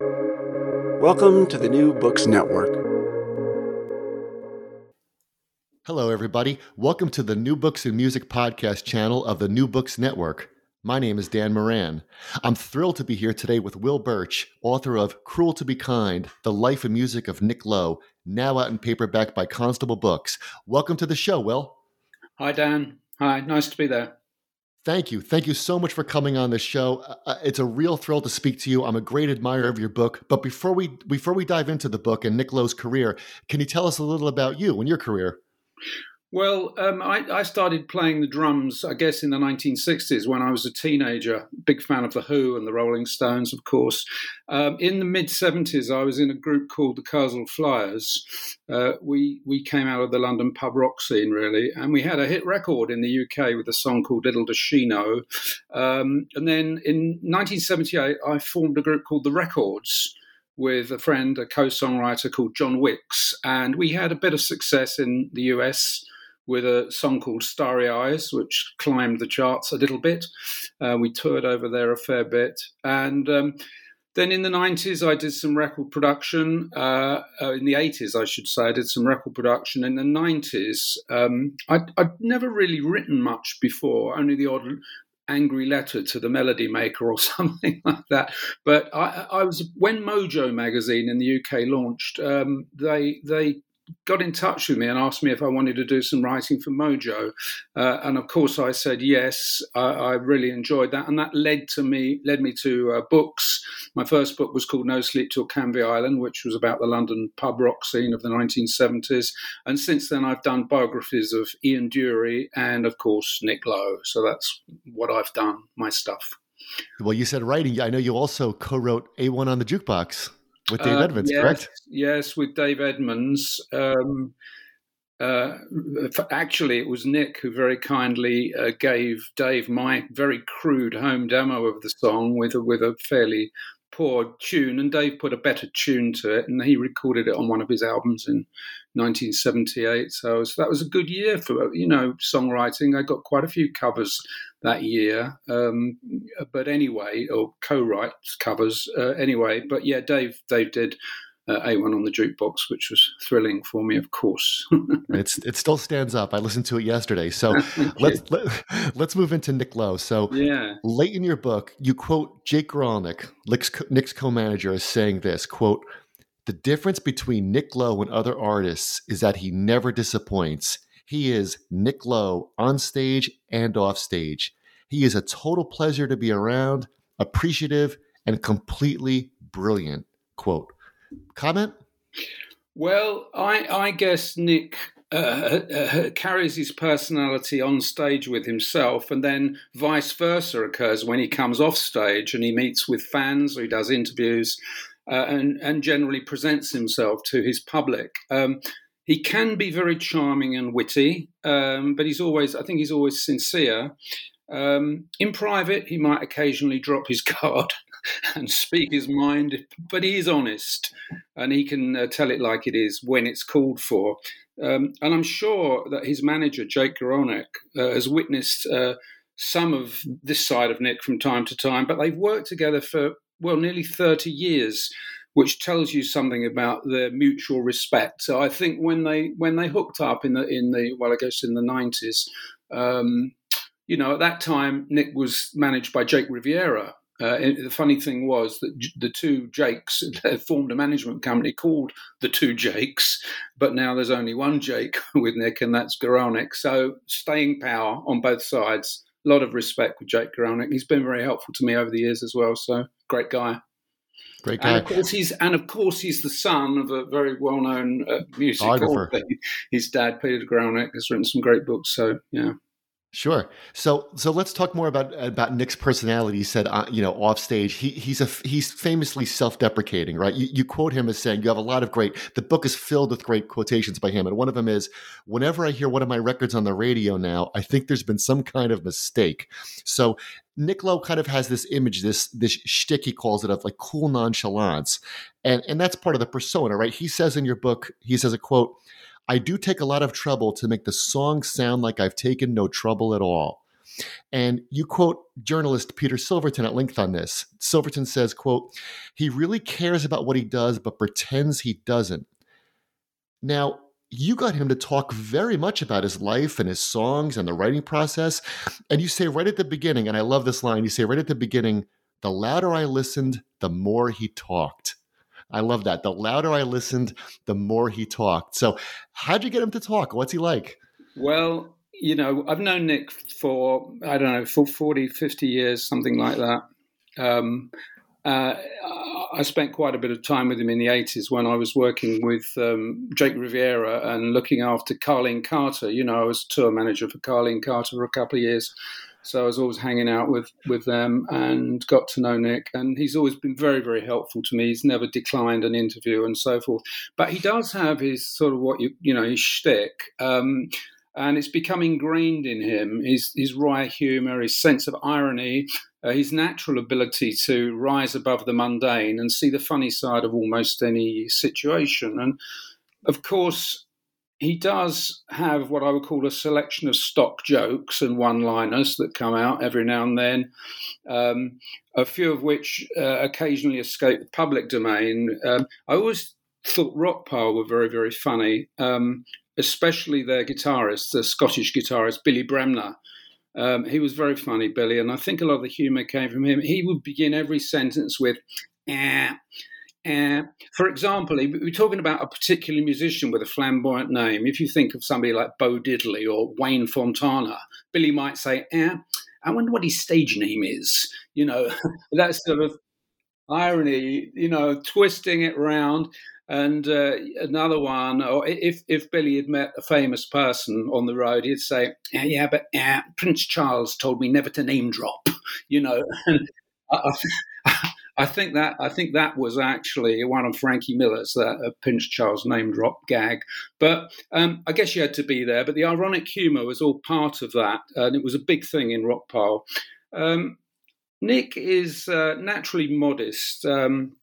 Welcome to the New Books Network. Hello, everybody. Welcome to the New Books and Music podcast channel of the New Books Network. My name is Dan Moran. I'm thrilled to be here today with Will Birch, author of Cruel to Be Kind The Life and Music of Nick Lowe, now out in paperback by Constable Books. Welcome to the show, Will. Hi, Dan. Hi, nice to be there. Thank you. Thank you so much for coming on the show. Uh, uh, it's a real thrill to speak to you. I'm a great admirer of your book. But before we before we dive into the book and Nick Lowe's career, can you tell us a little about you and your career? Well, um, I, I, started playing the drums, I guess, in the 1960s when I was a teenager. Big fan of The Who and the Rolling Stones, of course. Um, in the mid 70s, I was in a group called the Kursaal Flyers. Uh, we, we came out of the London pub rock scene, really, and we had a hit record in the UK with a song called Little Does. Um, and then in 1978, I formed a group called The Records with a friend, a co songwriter called John Wicks, and we had a bit of success in the US with a song called Starry Eyes, which climbed the charts a little bit. Uh, we toured over there a fair bit. And um, then in the 90s, I did some record production. Uh, uh, in the 80s, I should say, I did some record production. In the 90s, um, I'd, I'd, never really written much before, only the odd angry letter to the melody maker or something like that. But I, I was when Mojo magazine in the UK launched. Um, they they got in touch with me and asked me if I wanted to do some writing for Mojo, uh, and of course I said yes. I, I, really enjoyed that, and that led to me led me to uh, books. My first book was called No Sleep Till Canvey Island, which was about the London pub rock scene of the 1970s, and since then I've done biographies of Ian Dury and of course Nick Lowe. So that's what I've done, my stuff. Well, you said writing. I know you also co-wrote A1 on the Jukebox with Dave uh, Edmunds, yes, correct? Yes, with Dave Edmunds. Um, uh, actually, it was Nick who very kindly uh, gave Dave my very crude home demo of the song with a, with a fairly poor tune, and Dave put a better tune to it, and he recorded it on one of his albums in 1978. So, that was a good year for you know songwriting. I got quite a few covers that year. Um, but anyway, or co-writes covers uh, anyway. But yeah, Dave Dave did. Uh, A1 on the jukebox, which was thrilling for me, of course. it's it still stands up. I listened to it yesterday. So let's let, us let us move into Nick Lowe. So yeah. late in your book, you quote Jake Guralnick, Nick's, Nick's co-manager, as saying this quote: "The difference between Nick Lowe and other artists is that he never disappoints. He is Nick Lowe on stage and off stage. He is a total pleasure to be around, appreciative, and completely brilliant. Quote. Comment? Well, I, I guess Nick uh, uh, carries his personality on stage with himself, and then vice versa occurs when he comes off stage and he meets with fans or he does interviews uh, and, and generally presents himself to his public. Um, he can be very charming and witty, um, but he's always, I think he's always sincere. Um, in private, he might occasionally drop his guard and speak his mind, but he is honest and he can uh, tell it like it is when it's called for. Um, and I'm sure that his manager, Jake Guralnick, uh, has witnessed uh, some of this side of Nick from time to time, but they've worked together for, well, nearly 30 years which tells you something about their mutual respect. So I think when they when they hooked up in the in the well, I guess in the nineties, um, you know, at that time Nick was managed by Jake Riviera. Uh, the funny thing was that the two Jakes formed a management company called the Two Jakes, but now there's only one Jake with Nick, and that's Guralnick. So staying power on both sides. A lot of respect with Jake Guralnick. He's been very helpful to me over the years as well. So great guy. Great guy. And of course, he's and of course he's the son of a very well-known uh, music. His dad, Peter Guralnick, has written some great books. So yeah. Sure. So so let's talk more about about Nick's personality. He said, uh, you know, off stage, he he's a he's famously self deprecating, right? You, you quote him as saying, "You have a lot of great." The book is filled with great quotations by him, and one of them is, "Whenever I hear one of my records on the radio now, I think there's been some kind of mistake." So Nick Lowe kind of has this image, this this shtick he calls it of like cool nonchalance, and and that's part of the persona, right? He says in your book, he says a quote I do take a lot of trouble to make the song sound like I've taken no trouble at all. And you quote journalist Peter Silverton at length on this. Silverton says, quote, he really cares about what he does, but pretends he doesn't. Now, you got him to talk very much about his life and his songs and the writing process. And you say right at the beginning, and I love this line, you say right at the beginning, the louder I listened, the more he talked. I love that. The louder I listened, the more he talked. So, how'd you get him to talk? What's he like? Well, you know, I've known Nick for, I don't know, for 40, 50 years, something like that. Um, uh, I spent quite a bit of time with him in the 80s when I was working with um, Jake Riviera and looking after Carlene Carter. You know, I was tour manager for Carlene Carter for a couple of years. So I was always hanging out with with them and got to know Nick. And he's always been very, very helpful to me. He's never declined an interview and so forth. But he does have his sort of what you you know his shtick. Um, and it's become ingrained in him his, his wry humor, his sense of irony, uh, his natural ability to rise above the mundane and see the funny side of almost any situation. And of course, he does have what I would call a selection of stock jokes and one liners that come out every now and then, um, a few of which uh, occasionally escape the public domain. Um, I always thought Rockpile were very, very funny, um, especially their guitarist, the Scottish guitarist Billy Bremner. Um, he was very funny, Billy, and I think a lot of the humour came from him. He would begin every sentence with, eh, for example, we're talking about a particular musician with a flamboyant name. If you think of somebody like Bo Diddley or Wayne Fontana, Billy might say, eh, I wonder what his stage name is. You know, that sort of irony, you know, twisting it round. And uh, another one, or if, if Billy had met a famous person on the road, he'd say, Yeah, but uh, Prince Charles told me never to name drop, you know. I, I think that I think that was actually one of Frankie Miller's that uh, Prince Charles name drop gag. But um, I guess you had to be there. But the ironic humour was all part of that, and it was a big thing in Rockpile. Um, Nick is uh, naturally modest. Um,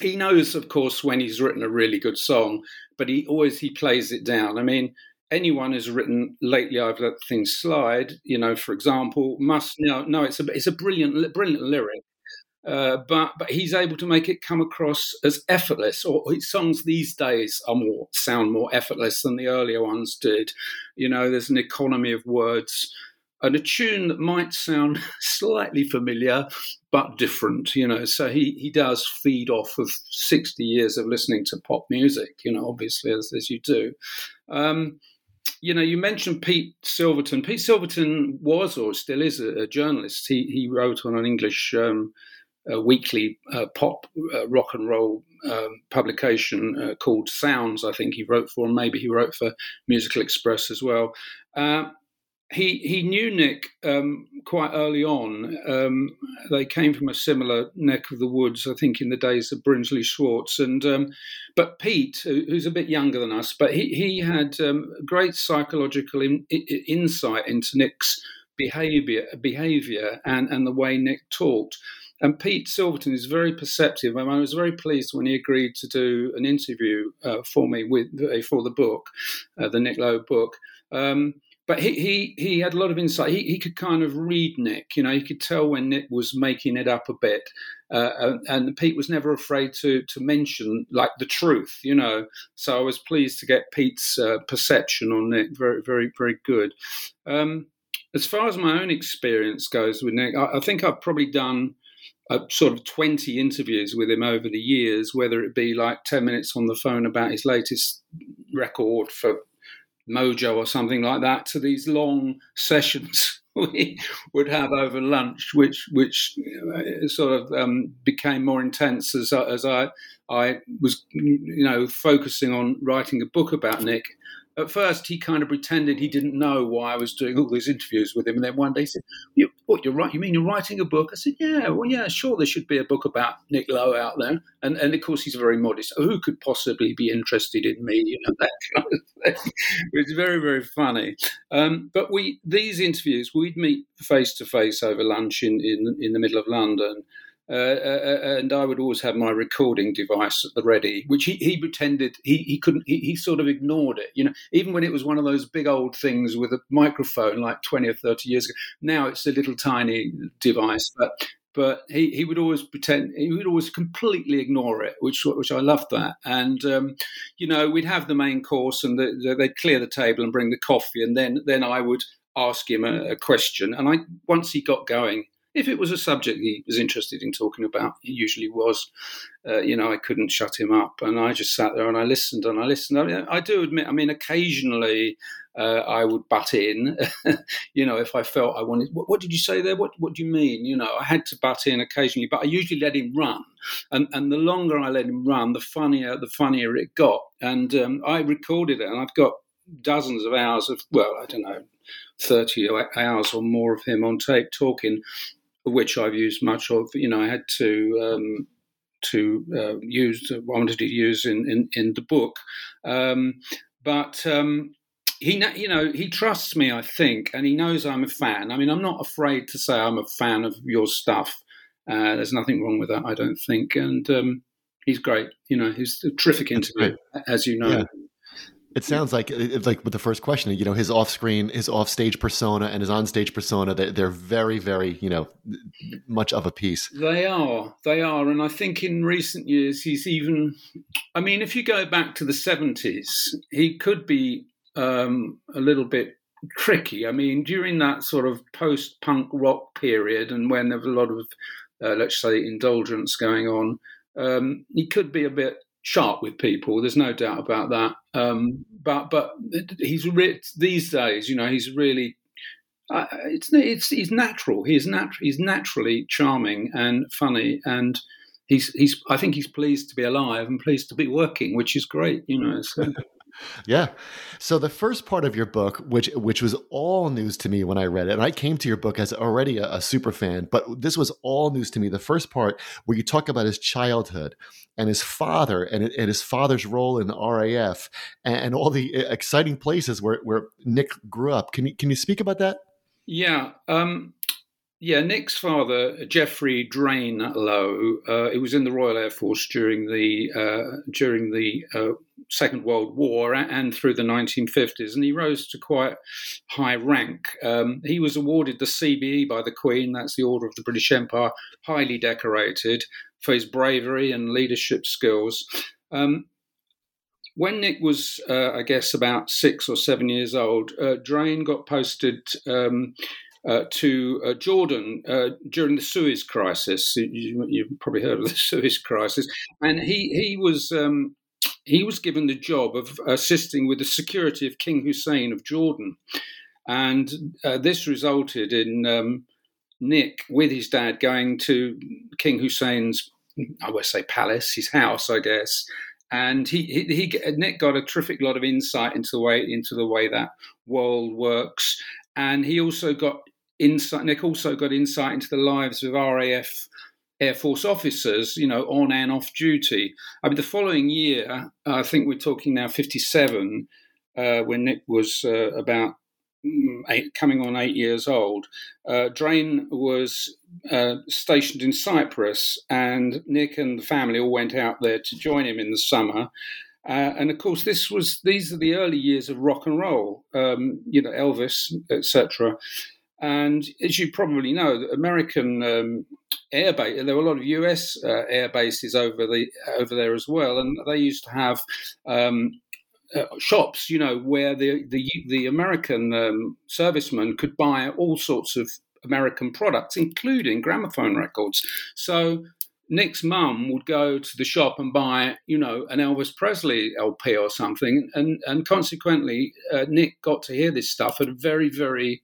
he knows, of course, when he's written a really good song, but he always he plays it down. I mean, anyone who's written lately I've let things slide, you know, for example, must know no, it's a it's a brilliant brilliant lyric. Uh, but but he's able to make it come across as effortless. Or his songs these days are more sound more effortless than the earlier ones did. You know, there's an economy of words and a tune that might sound slightly familiar but different. You know, so he he does feed off of sixty years of listening to pop music. You know, obviously as as you do. Um, you know, you mentioned Pete Silverton. Pete Silverton was or still is a, a journalist. He he wrote on an English um, a weekly uh, pop uh, rock and roll um, publication uh, called Sounds. I think he wrote for, and maybe he wrote for Musical Express as well. Uh, he he knew Nick um, quite early on. Um, they came from a similar neck of the woods, I think, in the days of Brinsley Schwarz. And um, but Pete, who's a bit younger than us, but he he had um, great psychological in, in, insight into Nick's behavior behavior and and the way Nick talked. And Pete Silverton is very perceptive. I, mean, I was very pleased when he agreed to do an interview uh, for me with uh, for the book, uh, the Nick Lowe book. Um, but he, he he had a lot of insight. He, he could kind of read Nick. You know, he could tell when Nick was making it up a bit. Uh, and, and, Pete was never afraid to to mention like the truth. You know, so I was pleased to get Pete's uh, perception on Nick. Very very very good. Um, as far as my own experience goes with Nick, I, I think I've probably done uh, sort of 20 interviews with him over the years, whether it be like 10 minutes on the phone about his latest record for Mojo or something like that, to these long sessions we would have over lunch, which which uh, sort of um, became more intense as as I I was you know focusing on writing a book about Nick. At first he kind of pretended he didn't know why I was doing all these interviews with him. And then one day he said, you, "What you're right? You mean you're writing a book?" I said, "Yeah, well, yeah, sure. There should be a book about Nick Lowe out there." And and of course he's very modest. Who could possibly be interested in me? You know that kind of thing. It's very very funny. Um, but we these interviews we'd meet face to face over lunch in, in in the middle of London. Uh, uh, uh, and I would always have my recording device at the ready, which he, he pretended he, he couldn't, he, he sort of ignored it. You know, even when it was one of those big old things with a microphone like 20 or 30 years ago, now it's a little tiny device, but but he, he would always pretend he would always completely ignore it, which which I loved that. And um, you know, we'd have the main course, and the, the, they'd clear the table and bring the coffee, and then then I would ask him a, a question. And I once he got going, if it was a subject he was interested in talking about, he usually was. Uh, you know, I couldn't shut him up, and I just sat there and I listened and I listened. I, mean, I do admit, I mean, occasionally uh, I would butt in. you know, if I felt I wanted, what, what, did you say there? What What do you mean? You know, I had to butt in occasionally, but I usually let him run, and and the longer I let him run, the funnier the funnier it got. And um, I recorded it, and I've got dozens of hours of well, I don't know. 30 hours or more of him on tape talking which I've used much of. You know, I had to um, to uh, use wanted to use in in, in the book, um, but. Um, he, you know, he trusts me, I think, and he knows I'm a fan. I mean, I'm not afraid to say I'm a fan of your stuff. Uh, there's nothing wrong with that, I don't think. And um, he's great. You know, he's a terrific interview, as you know. Yeah. It sounds like like with the first question, you know, his off-screen, his off-stage persona and his on-stage persona, they're, they're very, very, you know, much of a piece. They are, they are, and I think in recent years he's even. I mean, if you go back to the seventies, he could be um, a little bit tricky. I mean, during that sort of post-punk rock period, and when there was a lot of, uh, let's say, indulgence going on, um, he could be a bit sharp with people. There's no doubt about that. Um, but but he's re- these days, you know, he's really uh, it's it's he's natural. He's nat- he's naturally charming and funny, and he's he's I think he's pleased to be alive and pleased to be working, which is great. You know. So. Yeah. So the first part of your book, which which was all news to me when I read it, and I came to your book as already a, a, super fan, but this was all news to me. The first part where you talk about his childhood and his father and, and his father's role in the RAF and, and all the uh, exciting places where, where Nick grew up. Can you can you speak about that? Yeah. Um, yeah, Nick's father, Geoffrey Drain Lowe, uh, he was in the Royal Air Force during the uh, during the uh, Second World War and through the 1950s, and he rose to quite high rank. Um, he was awarded the CBE by the Queen, that's the Order of the British Empire, highly decorated for his bravery and leadership skills. Um, when Nick was, uh, I guess, about six or seven years old, uh, Drain got posted. Um, uh, to uh, Jordan uh, during the Suez Crisis. You, have probably heard of the Suez Crisis, and he he was um, he was given the job of assisting with the security of King Hussein of Jordan, and uh, this resulted in um, Nick with his dad going to King Hussein's I would say palace, his house, I guess. And he, he, he Nick got a terrific lot of insight into the way into the way that world works, and he also got insight. Nick also got insight into the lives of RAF Air Force officers, you know, on and off duty. I mean, the following year, I think we're talking now 57, uh, when Nick was uh, about mm, eight, coming on eight years old. Uh, Drain was uh, stationed in Cyprus, and Nick and the family all went out there to join him in the summer. Uh, and of course, this was these are the early years of rock and roll, um, you know, Elvis, etc. And as you probably know, American um, air base, there were a lot of US uh, air bases over the over there as well, and they used to have um, uh, shops, you know, where the the, the American um, servicemen could buy all sorts of American products, including gramophone records. So Nick's mum would go to the shop and buy, you know, an Elvis Presley LP or something, and and consequently, uh, Nick got to hear this stuff at a very very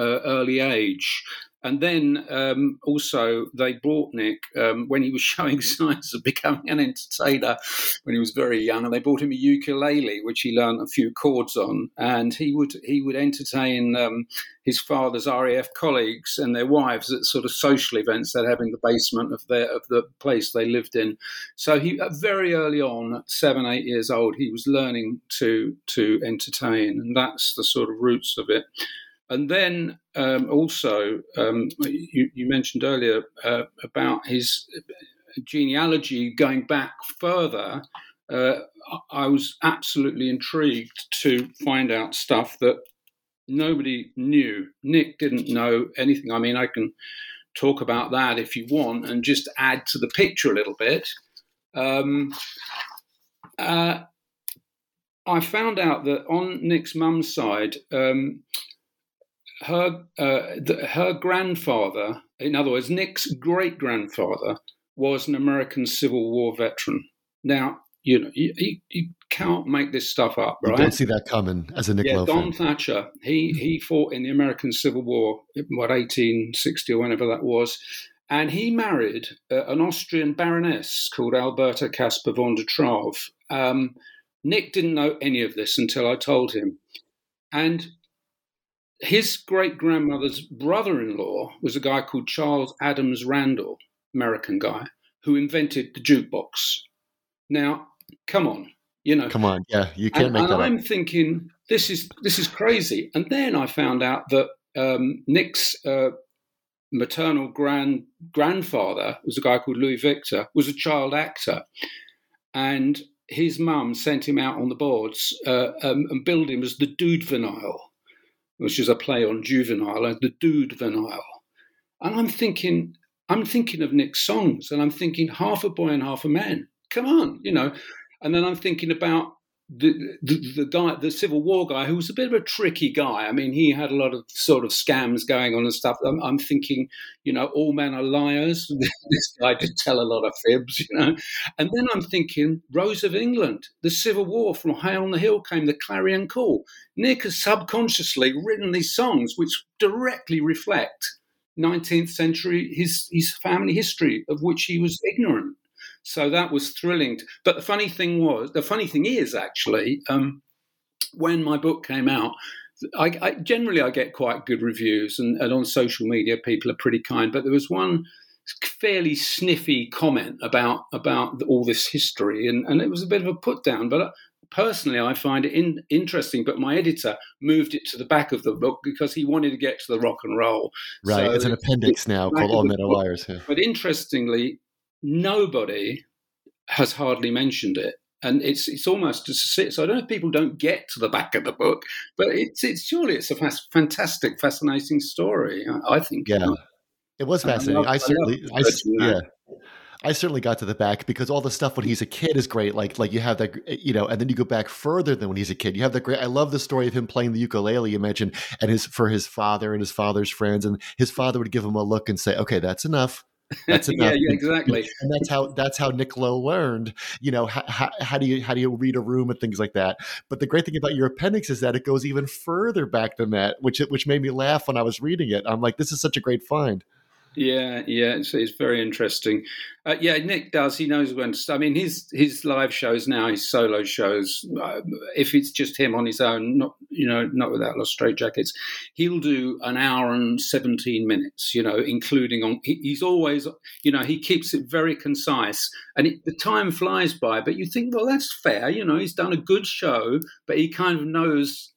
uh, early age. And then um, also they brought Nick um, when he was showing signs of becoming an entertainer when he was very young, and they brought him a ukulele, which he learned a few chords on, and he would he would entertain um, his father's RAF colleagues and their wives at sort of social events they'd have in the basement of their of the place they lived in. So he very early on, at seven eight years old, he was learning to to entertain, and that's the sort of roots of it. And then um, also, um, you, you, mentioned earlier uh, about his genealogy going back further. Uh, I was absolutely intrigued to find out stuff that nobody knew. Nick didn't know anything. I mean, I can talk about that if you want and just add to the picture a little bit. Um, uh, I found out that on Nick's mum's side, um, her uh, the, her grandfather, in other words, Nick's great grandfather, was an American Civil War veteran. Now, you know, you, you, can't make this stuff up, right? You don't see that coming as a Nick yeah, Lowe Don Thatcher, he he fought in the American Civil War, what 1860 or whenever that was, and he married uh, an Austrian baroness called Alberta Caspar von der Traave. Um, Nick didn't know any of this until I told him, and his great grandmother's brother in law was a guy called Charles Adams Randall, American guy, who invented the jukebox. Now, come on, you know. Come on, yeah, you can't and, make and that I'm up. thinking this is this is crazy. And then I found out that um, Nick's uh, maternal grand grandfather was a guy called Louis Victor, was a child actor, and his mum sent him out on the boards uh, um, and billed him as the Dude Venile which is a play on juvenile, and the dude venile. And I'm thinking, I'm thinking of Nick's songs, and I'm thinking half a boy and half a man. Come on, you know. And then I'm thinking about the, the, guy, the Civil War guy, who was a bit of a tricky guy. I mean, he had a lot of sort of scams going on and stuff. I'm, I'm thinking, you know, all men are liars. this guy did tell a lot of fibs, you know. And then I'm thinking, Rose of England, the Civil War, from High on the Hill came the clarion call. Nick has subconsciously written these songs which directly reflect 19th century his his family history of which he was ignorant. So that was thrilling. But the funny thing was, the funny thing is actually, um, when my book came out, I, I, generally I get quite good reviews, and, and on social media people are pretty kind. But there was one fairly sniffy comment about about all this history, and, and it was a bit of a put down. But uh, personally, I find it in, interesting. But my editor moved it to the back of the book because he wanted to get to the rock and roll. Right, so it's an appendix now called All Men Are Liars. Yeah. But interestingly, nobody has hardly mentioned it. And it's it's almost a sit. So I don't know if people don't get to the back of the book, but it's it's surely it's a fantastic, fascinating story. I, I think. Yeah, it was fascinating. I, love, I certainly, I, yeah. I certainly got to the back because all the stuff when he's a kid is great. Like like you have that you know, and then you go back further than when he's a kid. You have the great. I love the story of him playing the ukulele. You mentioned and his for his father and his father's friends, and his father would give him a look and say, "Okay, that's enough." That's yeah, yeah, exactly. And that's how that's how Nick Lowe learned. You know, how, how, do you how do you read a room and things like that. But the great thing about your appendix is that it goes even further back than that, which which made me laugh when I was reading it. I'm like, this is such a great find. Yeah, yeah, it's, it's very interesting. Uh, yeah, Nick does. He knows when to. I mean, his his live shows now, his solo shows. Uh, if it's just him on his own, not you know, not without Los Straitjackets, he'll do an hour and seventeen minutes. You know, including on. He, he's always, you know, he keeps it very concise, and it, the time flies by. But you think, well, that's fair. You know, he's done a good show, but he kind of knows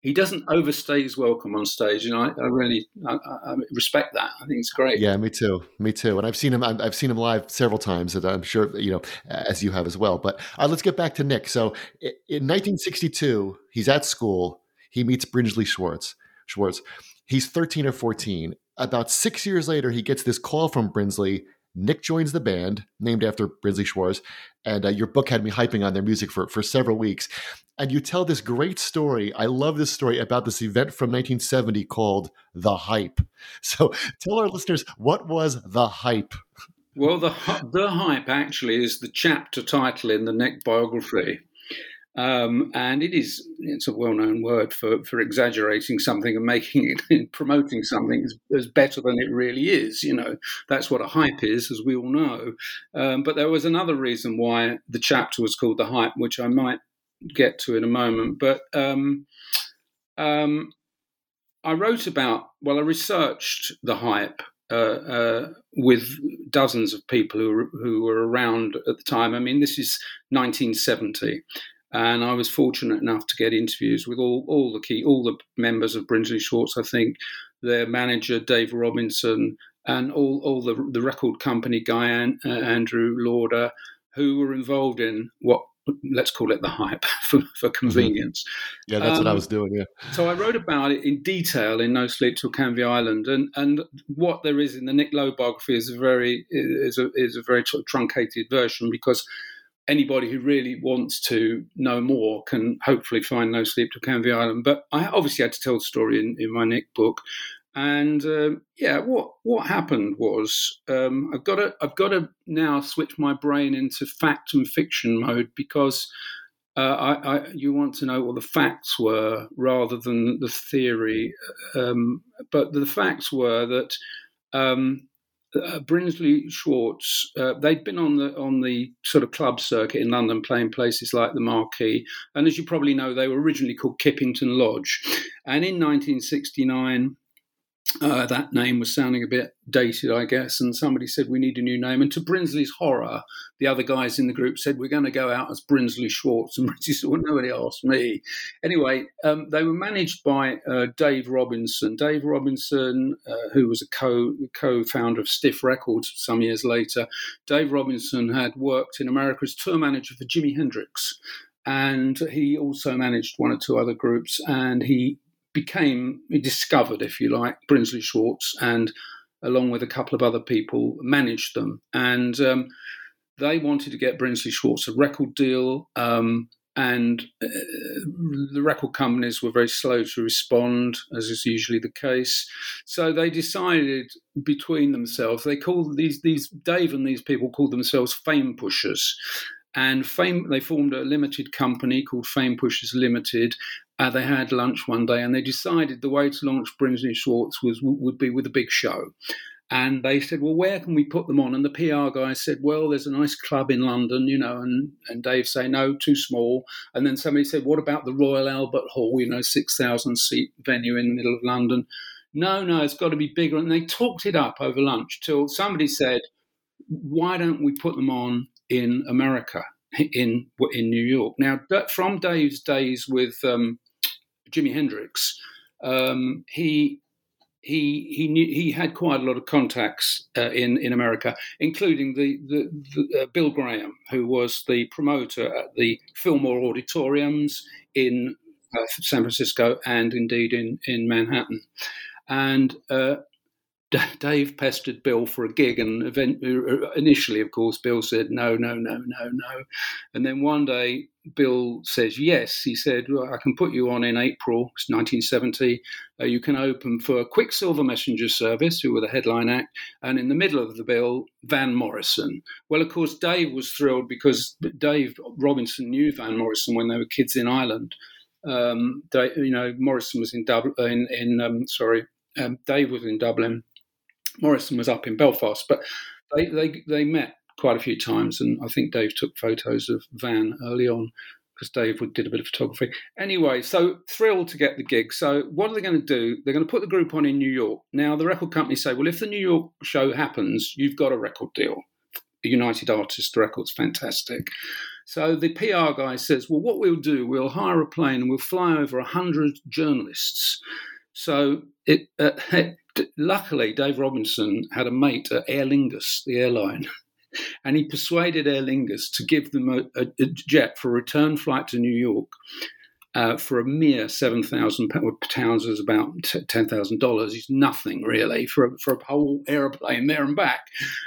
he doesn't overstay his welcome on stage, and I, I really I, I respect that. I think it's great. Yeah, me too, me too. And I've seen him. I've seen him live several times, and I'm sure you know as you have as well. But uh, let's get back to Nick. So in 1962, he's at school. He meets Brinsley Schwarz. Schwarz. He's 13 or 14. About six years later, he gets this call from Brinsley Nick joins the band, named after Brinsley Schwarz, and uh, your book had me hyping on their music for, for several weeks. And you tell this great story. I love this story about this event from 1970 called The Hype. So tell our listeners, what was The Hype? Well, the, the Hype actually is the chapter title in the Nick biography. Um, and it is it's a well-known word for, for exaggerating something and making it promoting something as, as, better than it really is you know. That's what a hype is as we all know. Um, but there was another reason why the chapter was called the hype which i might get to in a moment. But um, um i wrote about well i researched the hype uh, uh, with dozens of people who who were around at the time. I mean, this is 1970, and I was fortunate enough to get interviews with all, all the key, all the members of Brinsley Schwarz. I think, their manager, Dave Robinson, and all, all the, the record company guy, uh, Andrew Lauder, who were involved in what let's call it the hype for, for mm-hmm. convenience. Mm-hmm. Yeah, that's um, what I um, was doing. Yeah. So I wrote about it in detail in No Sleep Till Canvey Island, and and what there is in the Nick Lowe biography is a very is a is a very truncated version because anybody who really wants to know more can hopefully find No Sleep to Canvey Island. But I obviously had to tell the story in, in my Nick book. And uh, yeah, what what happened was um, I've got to I've got to now switch my brain into fact and fiction mode because uh, I, I, you want to know what the facts were rather than the theory. Um, but the facts were that um, uh, Brinsley Schwarz, uh, they'd been on the on the sort of club circuit in London, playing places like the Marquee, and as you probably know, they were originally called Kippington Lodge, and in 1969. Uh, that name was sounding a bit dated, I guess, and somebody said we need a new name. And to Brinsley's horror, the other guys in the group said we're going to go out as Brinsley Schwarz, and Brinsley said, "Well, nobody asked me." Anyway, um, they were managed by uh, Dave Robinson. Dave Robinson, uh, who was a co co-founder of Stiff Records some years later, Dave Robinson had worked in America as tour manager for Jimi Hendrix, and he also managed one or two other groups, and he became, discovered, if you like, Brinsley Schwarz, and along with a couple of other people, managed them. And um, they wanted to get Brinsley Schwarz a record deal. Um, and uh, the record companies were very slow to respond, as is usually the case. So they decided between themselves. They called these these Dave and these people called themselves fame pushers, and fame. They formed a limited company called Fame Pushers Limited, uh, they had lunch one day and they decided the way to launch Brinsley Schwarz was would be with a big show. And they said, well, where can we put them on? And the PR guy said, well, there's a nice club in London, you know. And, and Dave say, no, too small. And then somebody said, what about the Royal Albert Hall, you know, 6,000 seat venue in the middle of London? No, no, it's got to be bigger. And they talked it up over lunch till somebody said, why don't we put them on in America, in in New York? Now, from Dave's days with um, Jimi Hendrix, um, he he he knew, he had quite a lot of contacts uh, in in America, including the the, the uh, Bill Graham, who was the promoter at the Fillmore Auditoriums in uh, San Francisco and indeed in in Manhattan, and uh, Dave pestered Bill for a gig, and event, uh, initially, of course, Bill said no, no, no, no, no, and then one day Bill says yes. He said, well, "I can put you on in April, 1970. Uh, you can open for Quicksilver Messenger Service, who were the headline act, and in the middle of the bill, Van Morrison." Well, of course, Dave was thrilled because Dave Robinson knew Van Morrison when they were kids in Ireland. Um, you know, Morrison was in Dublin. In, in um, sorry, um, Dave was in Dublin Morrison was up in Belfast, but they, they, they met quite a few times, and I think Dave took photos of Van early on because Dave did a bit of photography. Anyway, so thrilled to get the gig. So what are they going to do? They're going to put the group on in New York. Now the record company say, well, if the New York show happens, you've got a record deal. United Artists Records, fantastic. So the PR guy says, well, what we'll do, we'll hire a plane and we'll fly over 100 journalists. So it, uh, luckily, Dave Robinson had a mate at Aer Lingus, the airline, and he persuaded Aer Lingus to give them a, a, a jet for a return flight to New York uh, for a mere seven thousand pounds is about ten thousand dollars. It's nothing really for a, for a whole aeroplane there and back.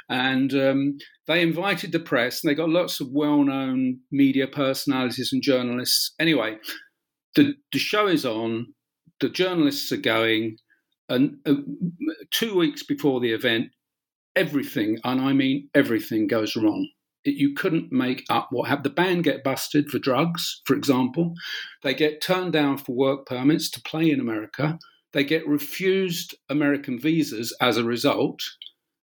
And um, they invited the press, and they got lots of well-known media personalities and journalists. Anyway, the the show is on. The journalists are going and uh, two weeks before the event, everything, and I mean everything, goes wrong. you couldn't make up what happened. The band get busted for drugs, for example. They get turned down for work permits to play in America. They get refused American visas as a result.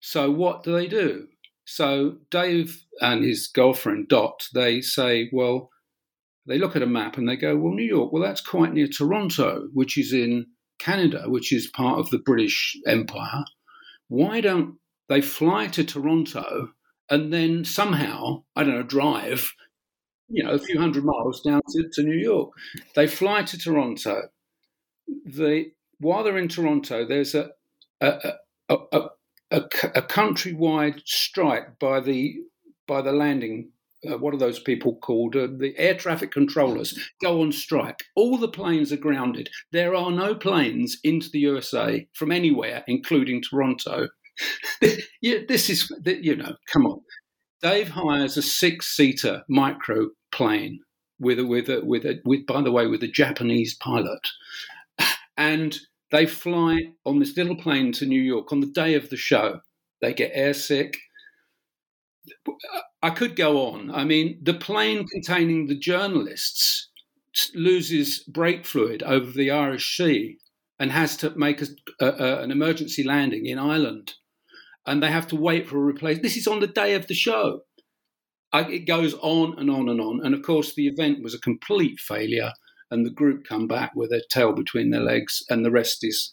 So what do they do? So Dave and his girlfriend Dot, they say, well, they look at a map and they go, well, New York, well, that's quite near Toronto, which is in Canada, which is part of the British Empire. Why don't they fly to Toronto and then somehow, I don't know, drive, you know, a few hundred miles down to, to New York? They fly to Toronto. They, while they're in Toronto, there's a, a, a, a, a, a countrywide strike by the by the landing uh, what are those people called? Uh, the air traffic controllers go on strike. All the planes are grounded. There are no planes into the USA from anywhere, including Toronto. yeah, this is, you know, come on. Dave hires a six-seater micro plane with a, with a, with a, with, by the way, with a Japanese pilot, and they fly on this little plane to New York on the day of the show. They get airsick I could go on. I mean, the plane containing the journalists loses brake fluid over the Irish Sea and has to make a, a, an emergency landing in Ireland. And they have to wait for a replacement. This is on the day of the show. I, it goes on and on and on. And of course, the event was a complete failure, and the group come back with their tail between their legs, and the rest is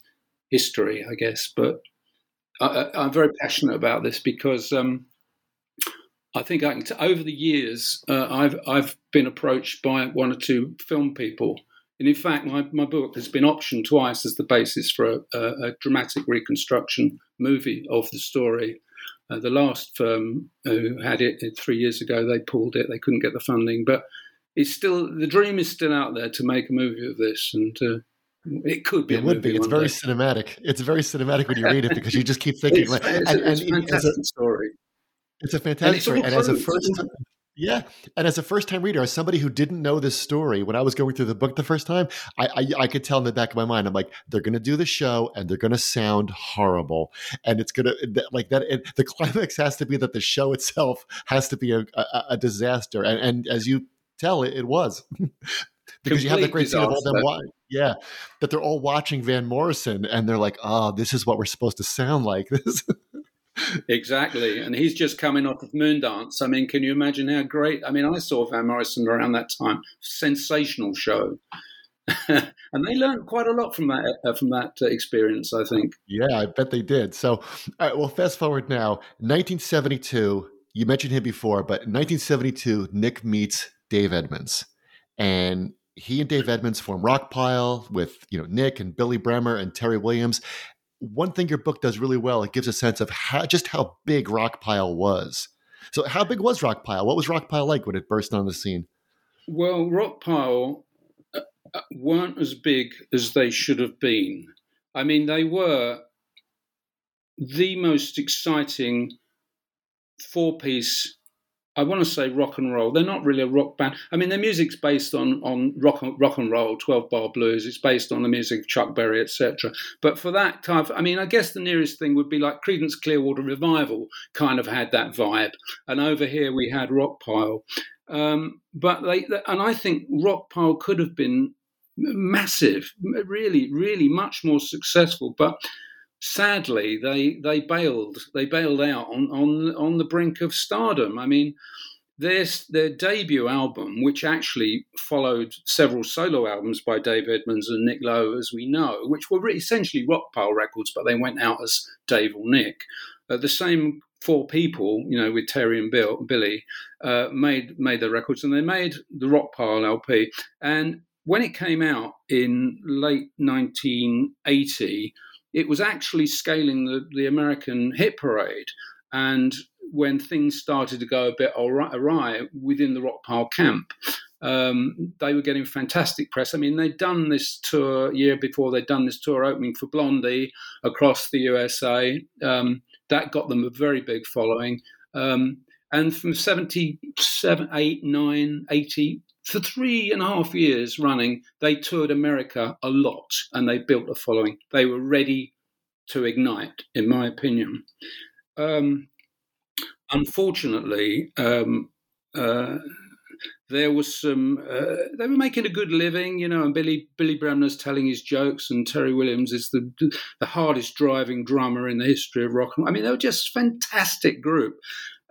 history, I guess. But I, am very passionate about this because um, I think I can t- over the years, uh, I've I've been approached by one or two film people, and in fact, my, my book has been optioned twice as the basis for a, a, a dramatic reconstruction movie of the story. Uh, the last firm who had it three years ago, they pulled it; they couldn't get the funding, but it's still the dream is still out there to make a movie of this, and uh, it could be. It would be. It's very day. cinematic. It's very cinematic when you read it because you just keep thinking. it's, it's, and, it's and, a fantastic a, story. It's a fantastic story. And as a first time, yeah, and as a first time reader, as somebody who didn't know this story, when I was going through the book the first time, I, I, I could tell in the back of my mind, I'm like, they're going to do the show and they're going to sound horrible, and it's going to like that. It, the climax has to be that the show itself has to be a, a, a disaster, and, and as you tell, it, it was. because Complete you have the great scene of all them watching, yeah, that they're all watching Van Morrison and they're like, "Oh, this is what we're supposed to sound like." This exactly. And he's just coming off of Moondance. I mean, can you imagine how great? I mean, I saw Van Morrison around that time. Sensational show. and they learned quite a lot from that uh, from that uh, experience, I think. Yeah, I bet they did. So, all right, well, fast forward now, 1972. You mentioned him before, but 1972, Nick meets Dave Edmunds, and he and Dave Edmunds form Rockpile with you know Nick and Billy Bremner and Terry Williams, one thing your book does really well, it gives a sense of how, just how big Rockpile was. So, how big was Rockpile? What was Rockpile like when it burst on the scene? Well, Rockpile uh, uh, weren't as big as they should have been. I mean, they were the most exciting four piece I want to say rock and roll. They're not really a rock band. I mean, their music's based on on rock rock and roll, twelve bar blues. It's based on the music of Chuck Berry, etc. But for that kind of, I mean, I guess the nearest thing would be like Creedence Clearwater Revival, kind of had that vibe. And over here we had Rockpile, um, but they and I think Rockpile could have been massive, really, really much more successful, but sadly, they they bailed they bailed out on on on the brink of stardom. I mean, their their debut album, which actually followed several solo albums by Dave Edmunds and Nick Lowe, as we know, which were essentially Rockpile records, but they went out as Dave or Nick. Uh, the same four people, you know, with Terry and Bill, Billy, uh, made made the records, and they made the Rockpile LP. And when it came out in late 1980 it was actually scaling the, the American hit parade. And when things started to go a bit awry within the Rockpile camp, um, they were getting fantastic press. I mean, they'd done this tour year before. They'd done this tour opening for Blondie across the USA. Um, that got them a very big following. Um, and from 77, 8, 9, 80, for three and a half years running, they toured America a lot and they built a following. They were ready to ignite, in my opinion. Um, unfortunately, um, uh, there was some. Uh, they were making a good living, you know, and Billy Billy Bremner's telling his jokes, and Terry Williams is the the hardest driving drummer in the history of rock. I mean, they were just fantastic group.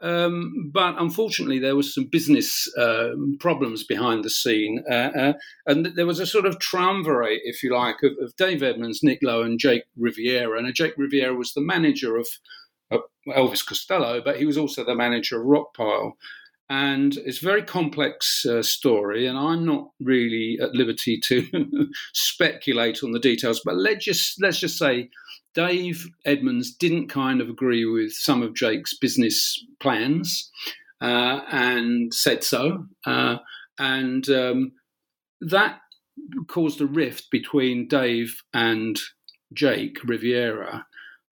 Um, but unfortunately, there was some business um, problems behind the scene, uh, uh, and there was a sort of triumvirate, if you like, of, of, Dave Edmunds, Nick Lowe, and Jake Riviera. And Jake Riviera was the manager of uh, Elvis Costello, but he was also the manager of Rockpile. And it's a very complex uh, story, and I'm not really at liberty to speculate on the details. But let's just let's just say Dave Edmunds didn't kind of agree with some of Jake's business plans uh, and said so. Uh, and um, that caused a rift between Dave and Jake Riviera.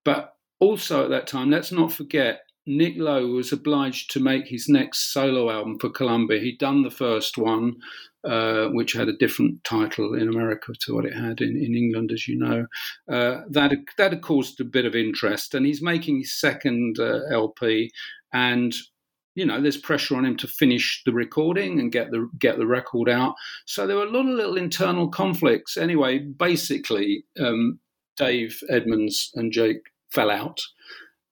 But also at that time, let's not forget Nick Lowe was obliged to make his next solo album for Columbia. He'd done the first one, uh, which had a different title in America to what it had in, in England, as you know. Uh, that that had caused a bit of interest, and he's making his second uh, LP, and you know there's pressure on him to finish the recording and get the get the record out. So there were a lot of little internal conflicts. Anyway, basically, um, Dave Edmunds and Jake fell out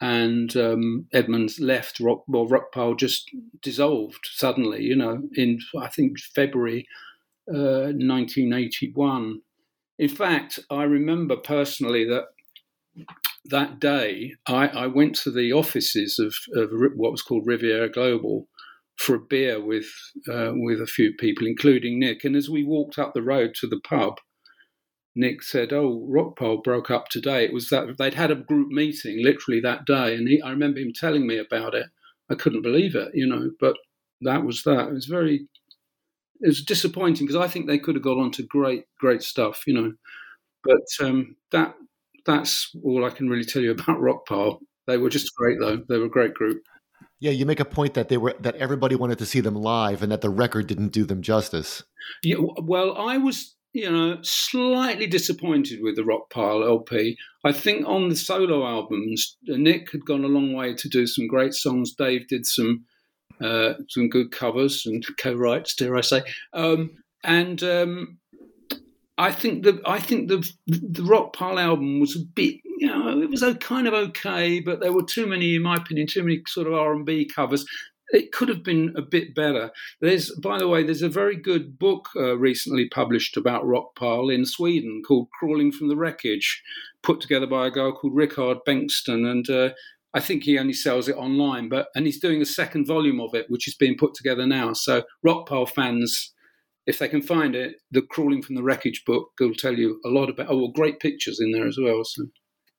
and um, Edmunds left. Rock, well, Rockpile just dissolved suddenly. You know, in I think February uh, 1981. In fact, I remember personally that that day I, I went to the offices of, of, what was called Riviera Global for a beer with uh, with a few people, including Nick. And as we walked up the road to the pub, Nick said, "Oh, Rockpile broke up today." It was that they'd had a group meeting literally that day, and he, I remember him telling me about it. I couldn't believe it, you know. But that was that. It was very, it was disappointing because I think they could have got on to great, great stuff, you know. But um, that that's all I can really tell you about Rockpile. They were just great, though. They were a great group. Yeah, you make a point that they were that everybody wanted to see them live, and that the record didn't do them justice. Yeah, well, I was you know, slightly disappointed with the Rockpile LP. I think on the solo albums, Nick had gone a long way to do some great songs. Dave did some uh, some good covers and co-writes, dare I say? Um, and um, I think the I think the the Rockpile album was a bit, you know, it was a kind of okay, but there were too many, in my opinion, too many sort of R and B covers it could have been a bit better. There's, by the way, there's a very good book uh, recently published about Rockpile in Sweden called "Crawling from the Wreckage," put together by a guy called Rickard Bengtsson, and uh, I think he only sells it online. But and he's doing a second volume of it, which is being put together now. So Rockpile fans, if they can find it, the "Crawling from the Wreckage" book will tell you a lot about. Oh, well, great pictures in there as well. So.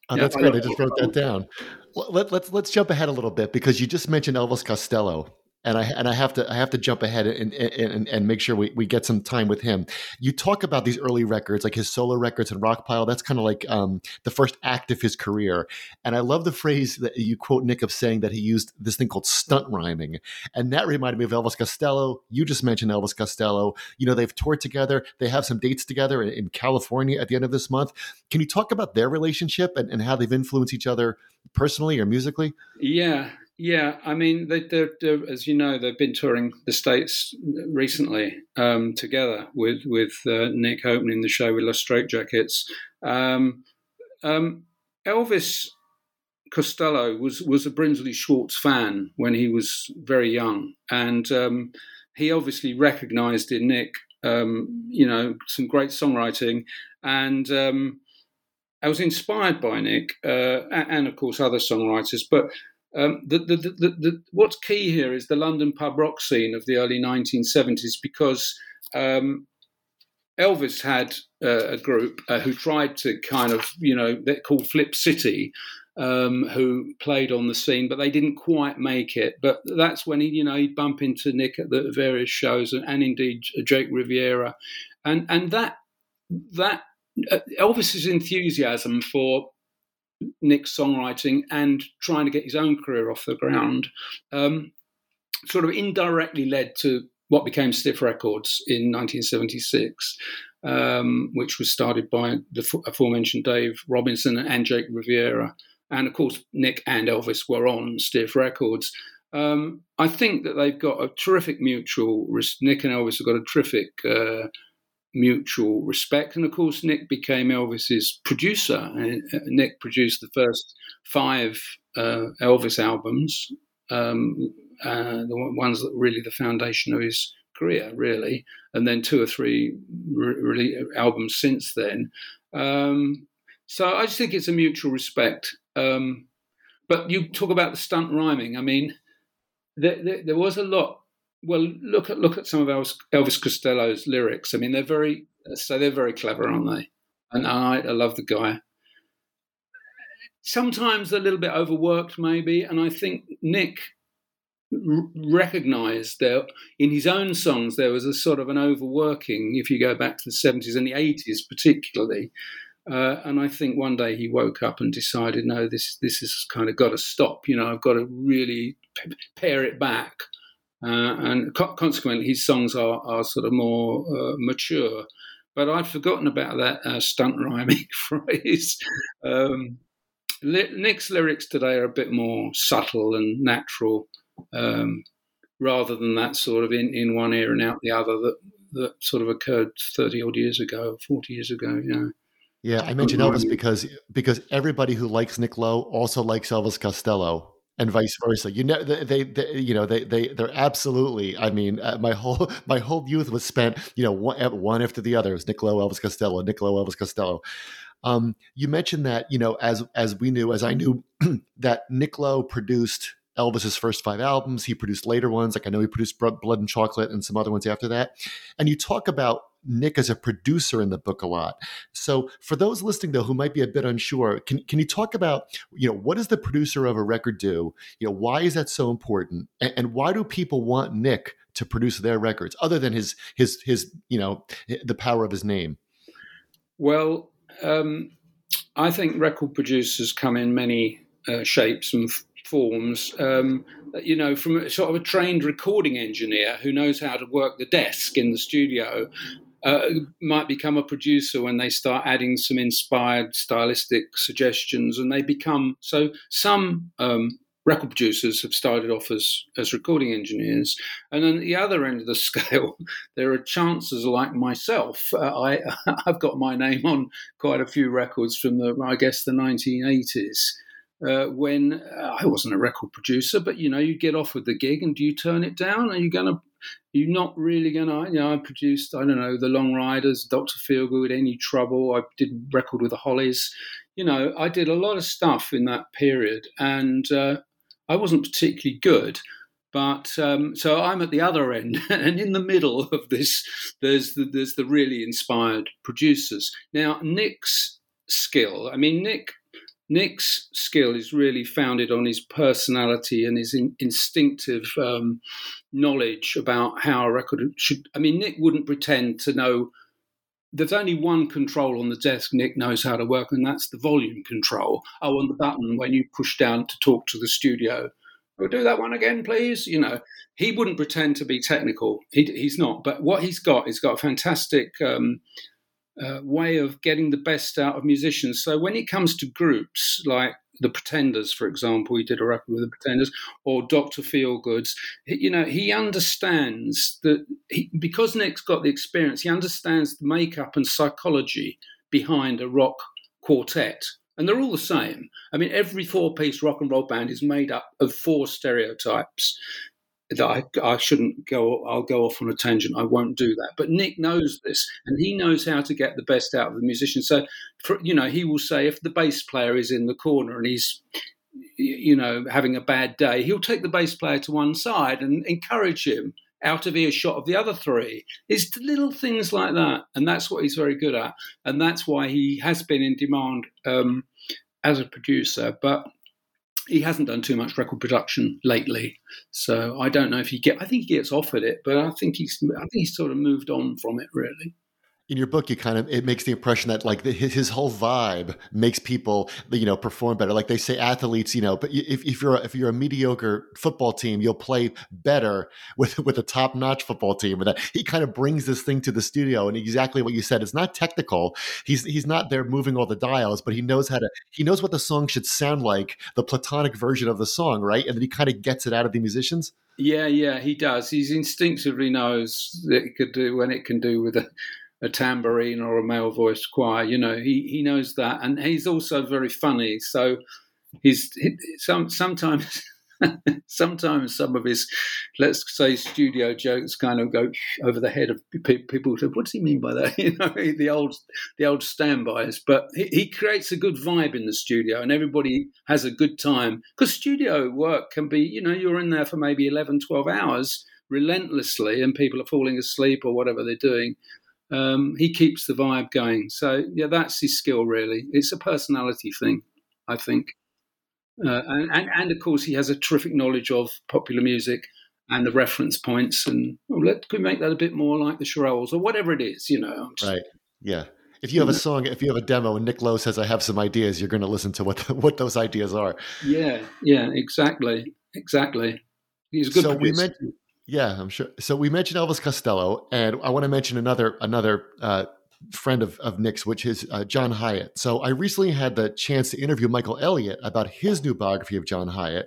Oh, yeah, that's great. I just wrote that down. Let, let's let's jump ahead a little bit because you just mentioned Elvis Costello, and I and I have to I have to jump ahead and and, and make sure we, we get some time with him. You talk about these early records, like his solo records and Rockpile. That's kind of like um, the first act of his career. And I love the phrase that you quote Nick of saying that he used this thing called stunt rhyming, and that reminded me of Elvis Costello. You just mentioned Elvis Costello. You know they've toured together. They have some dates together in, in California at the end of this month. Can you talk about their relationship and, and how they've influenced each other personally or musically? Yeah, yeah, I mean, they, they're, they're, as you know, they've been touring the states recently um, together with with uh, Nick opening the show with Los Straitjackets. Um, um, Elvis Costello was was a Brinsley Schwarz fan when he was very young, and um, he obviously recognised in Nick, um, you know, some great songwriting, and um, I was inspired by Nick uh, and, of course, other songwriters, but um, the, the, the, what's key here is the London pub rock scene of the early 1970s because um, Elvis had uh, a group uh, who tried to kind of, you know, they're called Flip City, um, who played on the scene, but they didn't quite make it. But that's when he, you know, he'd bump into Nick at the various shows, and, and indeed Jake Riviera, and and that that uh, Elvis's enthusiasm for Nick's songwriting and trying to get his own career off the ground, um, sort of indirectly led to what became Stiff Records in 1976, um, which was started by the aforementioned Dave Robinson and Jake Riviera. and of course Nick and Elvis were on Stiff Records. Um, I think that they've got a terrific mutual. Nick and Elvis have got a terrific uh, mutual respect, and of course Nick became Elvis's producer. Uh, Nick produced the first five uh, Elvis albums, um, uh, the ones that were really the foundation of his career, really, and then two or three re- albums since then. Um, so I just think it's a mutual respect. Um, but you talk about the stunt rhyming. I mean, there, there, there, was a lot. Well, look at look at some of Elvis, Costello's lyrics. I mean, they're very so they're very clever, aren't they? And I, I love the guy. Sometimes a little bit overworked, maybe, and I think Nick recognized that in his own songs there was a sort of an overworking if you go back to the 70s and the 80s particularly uh, and I think one day he woke up and decided, no, this this has kind of got to stop. You know, I've got to really pare it back. Uh, and co- consequently, his songs are, are sort of more uh, mature. But I'd forgotten about that uh, stunt rhyming phrase. Um, Nick's lyrics today are a bit more subtle and natural um, rather than that sort of in, in one ear and out the other that, that sort of occurred 30 odd years ago, 40 years ago. Yeah. Yeah, I mentioned Elvis because because everybody who likes Nick Lowe also likes Elvis Costello, and vice versa. You know, they, they, you know, they, they, they're absolutely. I mean, uh, my whole my whole youth was spent, you know, one, one after the other. It was Nick Lowe, Elvis Costello, Nick Lowe, Elvis Costello. Um, you mentioned that, you know, as as we knew, as I knew, that Nick Lowe produced Elvis's first five albums. He produced later ones, like I know he produced Blood and Chocolate and some other ones after that. And you talk about Nick as a producer in the book a lot. So for those listening though who might be a bit unsure, can can you talk about you know what does the producer of a record do? You know why is that so important, and, and why do people want Nick to produce their records other than his his his you know the power of his name? Well, um, I think record producers come in many uh, shapes and forms. Um, you know, from a, sort of a trained recording engineer who knows how to work the desk in the studio uh, might become a producer when they start adding some inspired stylistic suggestions, and they become so. Some um, record producers have started off as as recording engineers, and then at the other end of the scale, there are chances like myself. Uh, I I've got my name on quite a few records from the I guess the 1980s uh, when uh, I wasn't a record producer, but you know, you get offered the gig and do you turn it down? Are you going to, you're not really going to, you know, I produced, I don't know, The Long Ryders, Dr. Feelgood, Any Trouble. I did record with the Hollies. You know, I did a lot of stuff in that period and uh, I wasn't particularly good. But um, so I'm at the other end, and in the middle of this, there's the, there's the really inspired producers. Now, Nick's skill. I mean, Nick Nick's skill is really founded on his personality and his in, instinctive um, knowledge about how a record should. I mean, Nick wouldn't pretend to know. There's only one control on the desk Nick knows how to work, and that's the volume control. Oh, on the button when you push down to talk to the studio. We'll do that one again, please. You know, he wouldn't pretend to be technical. He, he's not. But what he's got, he's got a fantastic um, uh, way of getting the best out of musicians. So when it comes to groups like the Pretenders, for example, he did a record with the Pretenders, or Doctor Feelgoods. You know, he understands that he, because Nick's got the experience, he understands the makeup and psychology behind a rock quartet. And they're all the same. I mean, every four piece rock and roll band is made up of four stereotypes that I, I shouldn't go. I'll go off on a tangent. I won't do that. But Nick knows this, and he knows how to get the best out of the musician. So, for, you know, he will say if the bass player is in the corner and he's, you know, having a bad day, he'll take the bass player to one side and encourage him out of earshot of the other three. It's little things like that, and that's what he's very good at, and that's why he has been in demand um, as a producer. But he hasn't done too much record production lately, so I don't know if he get. I think he gets offered it, but I think he's. I think he's sort of moved on from it really. In your book you kind of it makes the impression that like the, his whole vibe makes people you know perform better. Like they say athletes you know but if, if you're a, if you're a mediocre football team you'll play better with with a top notch football team and that he kind of brings this thing to the studio and exactly what you said it's not technical. He's he's not there moving all the dials but he knows how to he knows what the song should sound like the platonic version of the song right? And then he kind of gets it out of the musicians. Yeah yeah he does. He instinctively knows that it could do when it can do with a a tambourine or a male voiced choir. You know, he, he knows that, and he's also very funny. So he's he, some sometimes. sometimes some of his, let's say, studio jokes kind of go over the head of people. Say, "What does he mean by that?" You know, the old, the old standbys. But he, he creates a good vibe in the studio, and everybody has a good time. Because studio work can be, you know, you're in there for maybe 11, 12 hours relentlessly, and people are falling asleep or whatever they're doing um, he keeps the vibe going. So yeah, that's his skill. Really, it's a personality thing, I think. Uh, and, and, and of course, he has a terrific knowledge of popular music and the reference points. And well, let could we make that a bit more like the Shirelles or whatever it is, you know? Right. Yeah. If you have a song, if you have a demo, and Nick Lowe says, "I have some ideas," you're going to listen to what the, what those ideas are. Yeah. Yeah. Exactly. Exactly. He's good. So we mentioned yeah, I'm sure. So we mentioned Elvis Costello, and I want to mention another another uh, friend of, of Nick's, which is uh, John Hiatt. So I recently had the chance to interview Michael Elliott about his new biography of John Hiatt,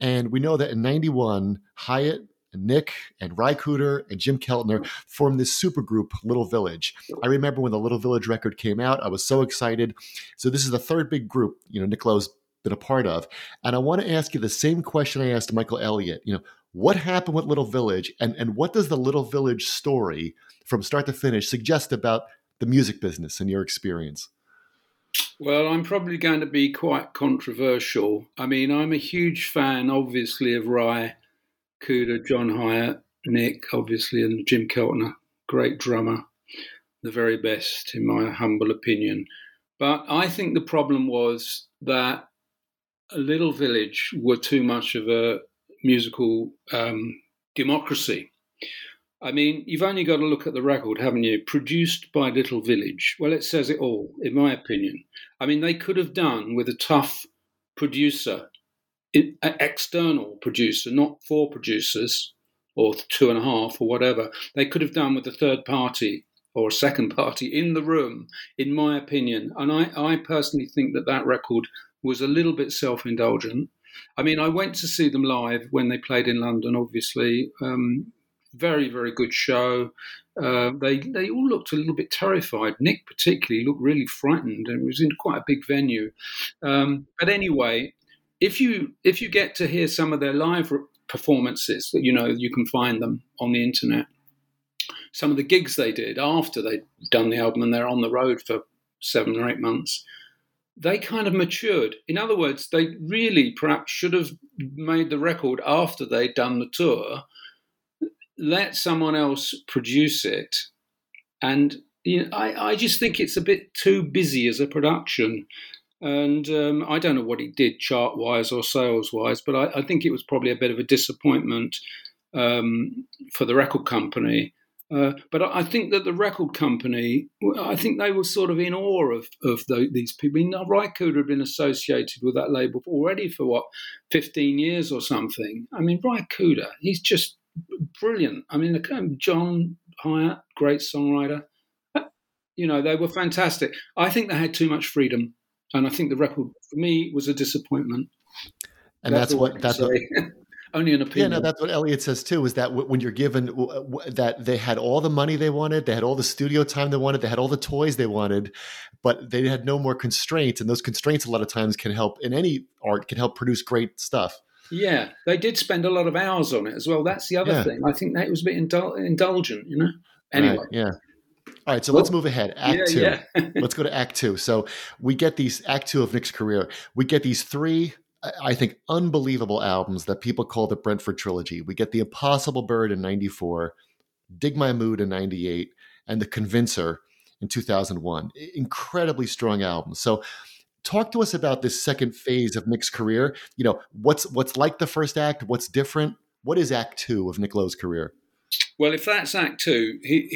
and we know that in '91, Hiatt, Nick, and Ry Cooder and Jim Keltner formed this supergroup, Little Village. I remember when the Little Village record came out, I was so excited. So this is the third big group, you know, Nick Lowe's been a part of, and I want to ask you the same question I asked Michael Elliott. You know what happened with Little Village, and, and what does the Little Village story from start to finish suggest about the music business and your experience? Well, I'm probably going to be quite controversial. I mean, I'm a huge fan, obviously, of Ry, Cooder, John Hiatt, Nick, obviously, and Jim Keltner, great drummer, the very best, in my humble opinion. But I think the problem was that little village were too much of a musical um, democracy. I mean, you've only got to look at the record, haven't you? Produced by Little Village. Well, it says it all, in my opinion. I mean, they could have done with a tough producer, an external producer, not four producers or two and a half or whatever. They could have done with a third party or a second party in the room, in my opinion. And I, I personally think that that record was a little bit self indulgent. I mean, I went to see them live when they played in London. Obviously, um, very very good show. Uh, they they all looked a little bit terrified. Nick particularly looked really frightened, and was in quite a big venue. Um, but anyway, if you if you get to hear some of their live performances, you know you can find them on the internet. Some of the gigs they did after they'd done the album, and they're on the road for seven or eight months they kind of matured. In other words, they really perhaps should have made the record after they'd done the tour, let someone else produce it. And you know, I, I just think it's a bit too busy as a production. And um, I don't know what it did chart wise or sales wise, but I, I, think it was probably a bit of a disappointment um, for the record company. Uh, but I think that the record company, I think they were sort of in awe of, of the, these people. I mean, Ry Cooder had been associated with that label already for what, 15 years or something. I mean, Ry Cooder, he's just brilliant. I mean, John Hiatt, great songwriter. You know, they were fantastic. I think they had too much freedom. And I think the record, for me, was a disappointment. And that's, that's what, that's what, only an opinion. Yeah, no, that's what Elliott says too. Is that when you're given that they had all the money they wanted, they had all the studio time they wanted, they had all the toys they wanted, but they had no more constraints, and those constraints a lot of times can help in any art can help produce great stuff. Yeah, they did spend a lot of hours on it as well. That's the other yeah. thing. I think that was a bit indul- indulgent, you know. Anyway, right, yeah. All right, so well, let's move ahead. Act yeah, two. Yeah. let's go to Act two. So we get these Act two of Nick's career. We get these three I think, unbelievable albums that people call the Brentford trilogy. We get The Impossible Bird in 94, Dig My Mood in 98, and The Convincer in 2001. Incredibly strong albums. So, talk to us about this second phase of Nick's career. You know, what's what's like the first act? What's different? What is Act Two of Nick Lowe's career? Well, if that's Act Two, he,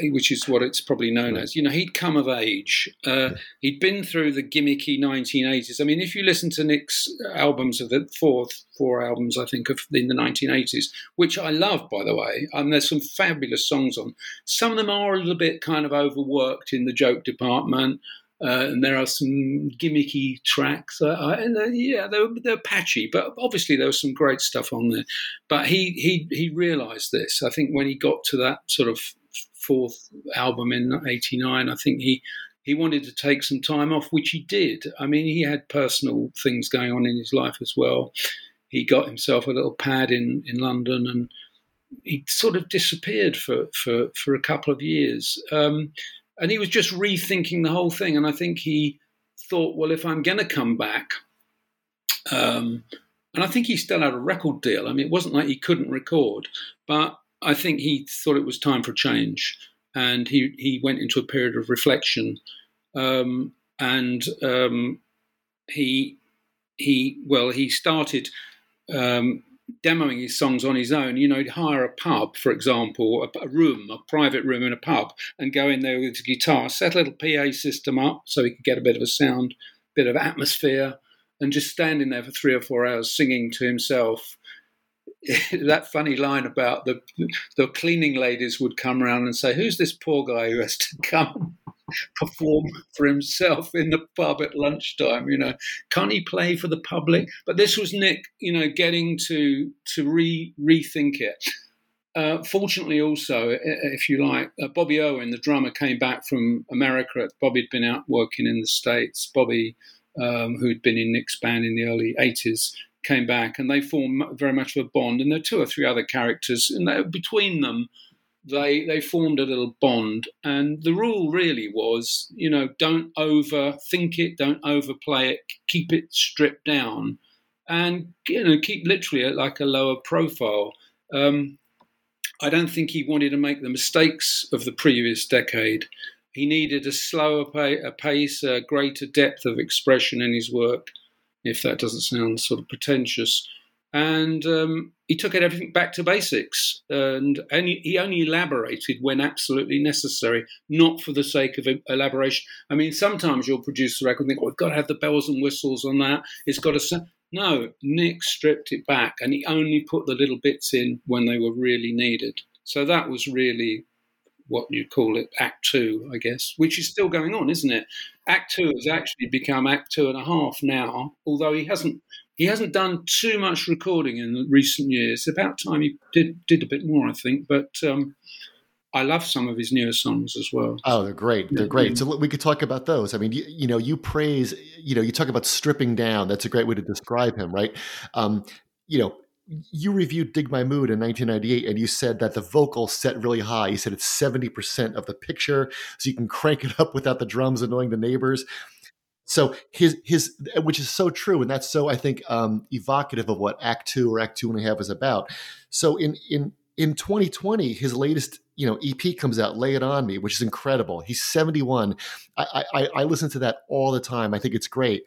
he, which is what it's probably known as, you know, he'd come of age. Uh, he'd been through the gimmicky 1980s. I mean, if you listen to Nick's albums of the fourth four albums, I think of in the 1980s, which I love, by the way, and there's some fabulous songs on. Some of them are a little bit kind of overworked in the joke department. Uh, and there are some gimmicky tracks. Uh, and uh, yeah, they're, they're patchy, but obviously there was some great stuff on there. But he he he realised this. I think when he got to that sort of fourth album in '89, I think he he wanted to take some time off, which he did. I mean, he had personal things going on in his life as well. He got himself a little pad in in London and. He sort of disappeared for, for, for a couple of years. Um, and he was just rethinking the whole thing. And I think he thought, well, if I'm going to come back, um, and I think he still had a record deal. I mean, it wasn't like he couldn't record, but I think he thought it was time for change, and he he went into a period of reflection, um, and um, he he well he started um, demoing his songs on his own, you know, he'd hire a pub, for example, a, a, room, a private room in a pub, and go in there with his guitar, set a little PA system up so he could get a bit of a sound, bit of atmosphere, and just standing there for three or four hours singing to himself. that funny line about the the cleaning ladies would come around and say, "Who's this poor guy who has to come perform for himself in the pub at lunchtime. You know, can't he play for the public? But this was Nick, you know, getting to to re rethink it. Uh, fortunately, also, if you like, uh, Bobby Irwin, the drummer, came back from America. Bobby had been out working in the States. Bobby, um, who'd been in Nick's band in the early 80s, came back and they formed very much of a bond. And there are two or three other characters, and they, between them, they they formed a little bond. And the rule really was you know don't overthink it don't overplay it keep it stripped down and you know keep literally at like a lower profile. Um, i don't think he wanted to make the mistakes of the previous decade. He needed a slower a pace a greater depth of expression in his work if that doesn't sound sort of pretentious and um, he took everything back to basics, and, he, he only elaborated when absolutely necessary, not for the sake of elaboration. I mean, sometimes you'll produce the record and think, "Oh, we've got to have the bells and whistles on that. It's got to." No, Nick stripped it back, and he only put the little bits in when they were really needed. So that was really what you call it, Act Two, I guess, which is still going on, isn't it? Act Two has actually become Act Two and a half now, although he hasn't he hasn't done too much recording in recent years. About time he did did a bit more, I think. But um, I love some of his newer songs as well. Oh, they're great. They're great. So we could talk about those. I mean, you, you know, you praise, you know, you talk about stripping down. That's a great way to describe him, right? Um, you know, you reviewed Dig My Mood in 1998 and you said that the vocal set really high. You said it's 70% of the picture, so you can crank it up without the drums annoying the neighbors. So his his which is so true, and that's so I think um, evocative of what Act Two or Act Two and a Half is about. So in in in 2020, his latest you know EP comes out, "Lay It On Me," which is incredible. He's 71. I I, I listen to that all the time. I think it's great.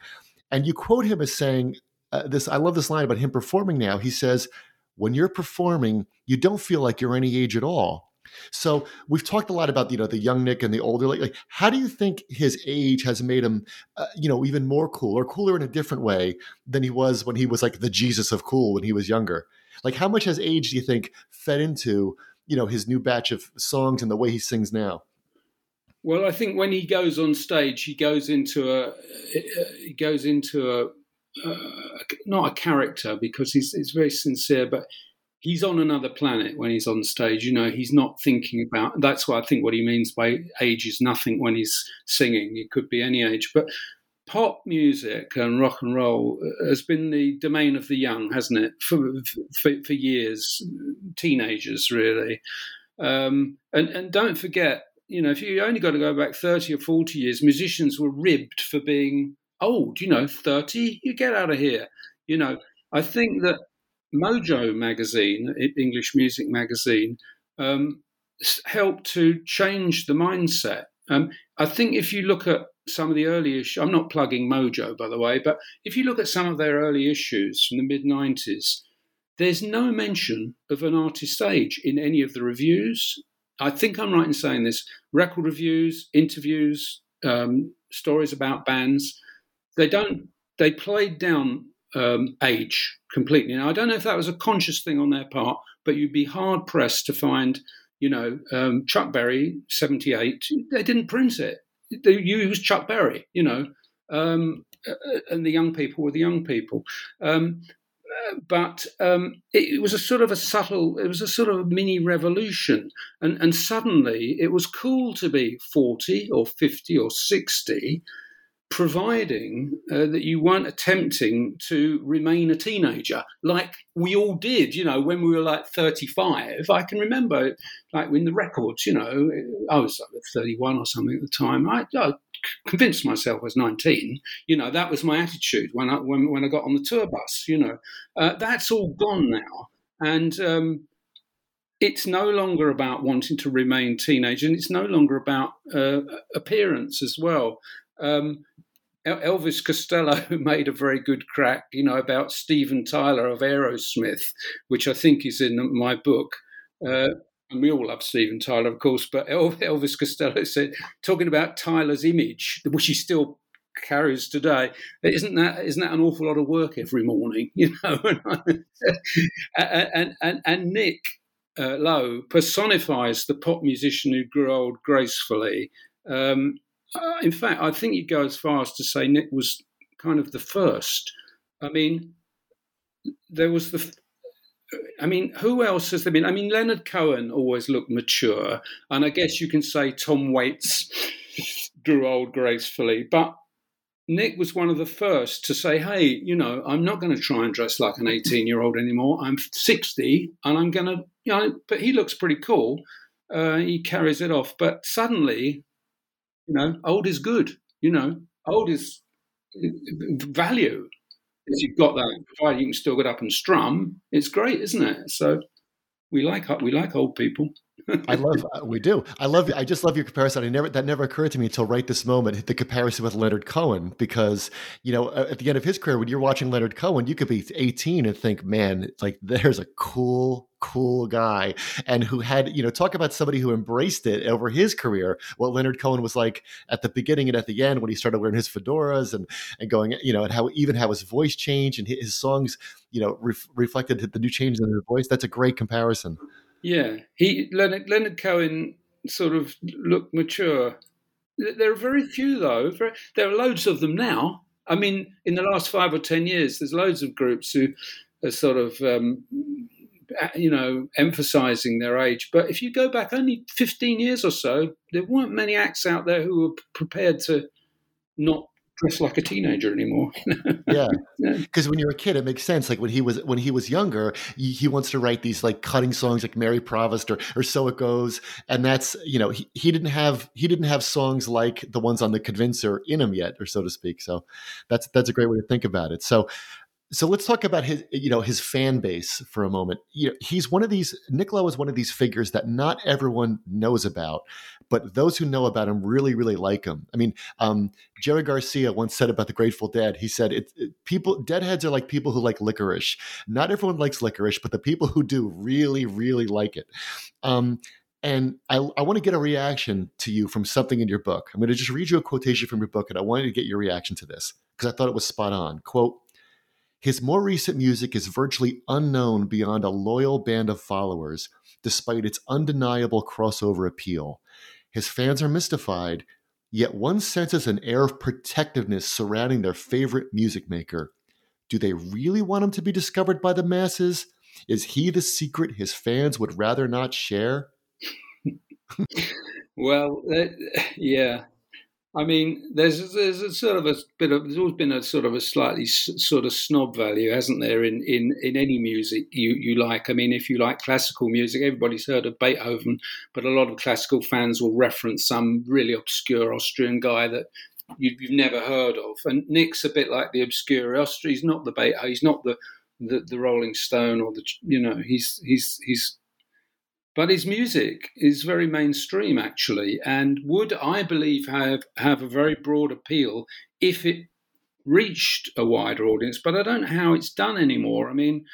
And you quote him as saying uh, this. I love this line about him performing now. He says, "When you're performing, you don't feel like you're any age at all." So we've talked a lot about you know the young Nick and the older. Like, like how do you think his age has made him, uh, you know, even more cool or cooler in a different way than he was when he was like the Jesus of cool when he was younger? Like, how much has age do you think fed into you know his new batch of songs and the way he sings now? Well, I think when he goes on stage, he goes into a he goes into a uh, not a character because he's, he's very sincere, but he's on another planet when he's on stage. You know, he's not thinking about. That's what I think. What he means by age is nothing when he's singing. It could be any age, but pop music and rock and roll has been the domain of the young, hasn't it? For for, for years, teenagers really. Um, and and don't forget, you know, if you only got to go back thirty or forty years, musicians were ribbed for being old. You know, thirty, you get out of here. You know, I think that Mojo magazine, English music magazine, um, helped to change the mindset. Um, I think if you look at some of the early issues, I'm not plugging Mojo, by the way, but if you look at some of their early issues from the mid 90s, there's no mention of an artist's age in any of the reviews. I think I'm right in saying this. Record reviews, interviews, um, stories about bands, they don't. They played down um, age completely. Now I don't know if that was a conscious thing on their part, but you'd be hard pressed to find, you know, um, Chuck Berry, seventy eight. They didn't print it. They used Chuck Berry, you know, um, uh, and the young people were the young people. Um, but um, it, it, was a sort of a subtle, it was a sort of mini revolution. And, and suddenly it was cool to be 40 or 50 or 60, providing uh, that you weren't attempting to remain a teenager like we all did, you know, when we were like 35. I can remember, like in the records, you know, I was like 31 or something at the time. I, I convinced myself I was 19. You know, that was my attitude when I when, when I got on the tour bus. You know, uh, that's all gone now, and um, it's no longer about wanting to remain teenage, and it's no longer about uh, appearance as well. Um, Elvis Costello made a very good crack, you know, about Steven Tyler of Aerosmith, which I think is in my book. Uh, and we all love Steven Tyler, of course, but Elvis Costello said, talking about Tyler's image, which he still carries today, isn't that isn't that an awful lot of work every morning, you know? and, and, and, Nick uh, Lowe personifies the pop musician who grew old gracefully. Um, uh, in fact, I think you go as far as to say Nick was kind of the first. I mean, there was the I mean, who else has there been? I mean, Leonard Cohen always looked mature, and I guess you can say Tom Waits grew old gracefully, but Nick was one of the first to say, "Hey, you know, I'm not going to try and dress like an 18 year old anymore. I'm 60, and I'm going to, you know." But he looks pretty cool. Uh, he carries it off. But suddenly, you know, old is good. You know, old is value if you've got that, provided you can still get up and strum, it's great, isn't it? So we like we like old people. I love uh, we do. I love I just love your comparison. I never that never occurred to me until right this moment. The comparison with Leonard Cohen because you know at the end of his career, when you're watching Leonard Cohen, you could be 18 and think, man, like there's a cool cool guy and who had you know talk about somebody who embraced it over his career what leonard cohen was like at the beginning and at the end when he started wearing his fedoras and and going you know and how even how his voice changed and his songs you know ref, reflected the new changes in his voice that's a great comparison yeah, he Leonard, Leonard Cohen sort of looked mature. There are very few though. Very, there are loads of them now. I mean, in the last five or ten years, there's loads of groups who are sort of, um, you know, emphasising their age. But if you go back only 15 years or so, there weren't many acts out there who were prepared to not dress like a teenager anymore. yeah, because when you're a kid, it makes sense. Like when he was when he was younger, he, he, wants to write these like cutting songs like Marie Provost or or So It Goes, and that's you know he, he didn't have he didn't have songs like the ones on the Convincer in him yet, or so to speak. So that's that's a great way to think about it. So so let's talk about his you know his fan base for a moment you know, he's one of these Nick Lowe is one of these figures that not everyone knows about but those who know about him really really like him i mean um, jerry garcia once said about the grateful dead he said it, it, people deadheads are like people who like licorice not everyone likes licorice but the people who do really really like it um, and I, I want to get a reaction to you from something in your book. I'm going to just read you a quotation from your book, and I wanted to get your reaction to this because I thought it was spot on. Quote, his more recent music is virtually unknown beyond a loyal band of followers, despite its undeniable crossover appeal. His fans are mystified, yet one senses an air of protectiveness surrounding their favorite music maker. Do they really want him to be discovered by the masses? Is he the secret his fans would rather not share? well, uh, yeah, I mean, there's there's a sort of a bit of there's always been a sort of a slightly s- sort of snob value, hasn't there, in, in, in any music you, you like? I mean, if you like classical music, everybody's heard of Beethoven, but a lot of classical fans will reference some really obscure Austrian guy that you, have never heard of. And Nick's a bit like the obscure Austrian. He's not the Beethoven. He's not the, the the Rolling Stone or the you know. He's he's he's but his music is very mainstream actually and would i believe have have a very broad appeal if it reached a wider audience but i don't know how it's done anymore i mean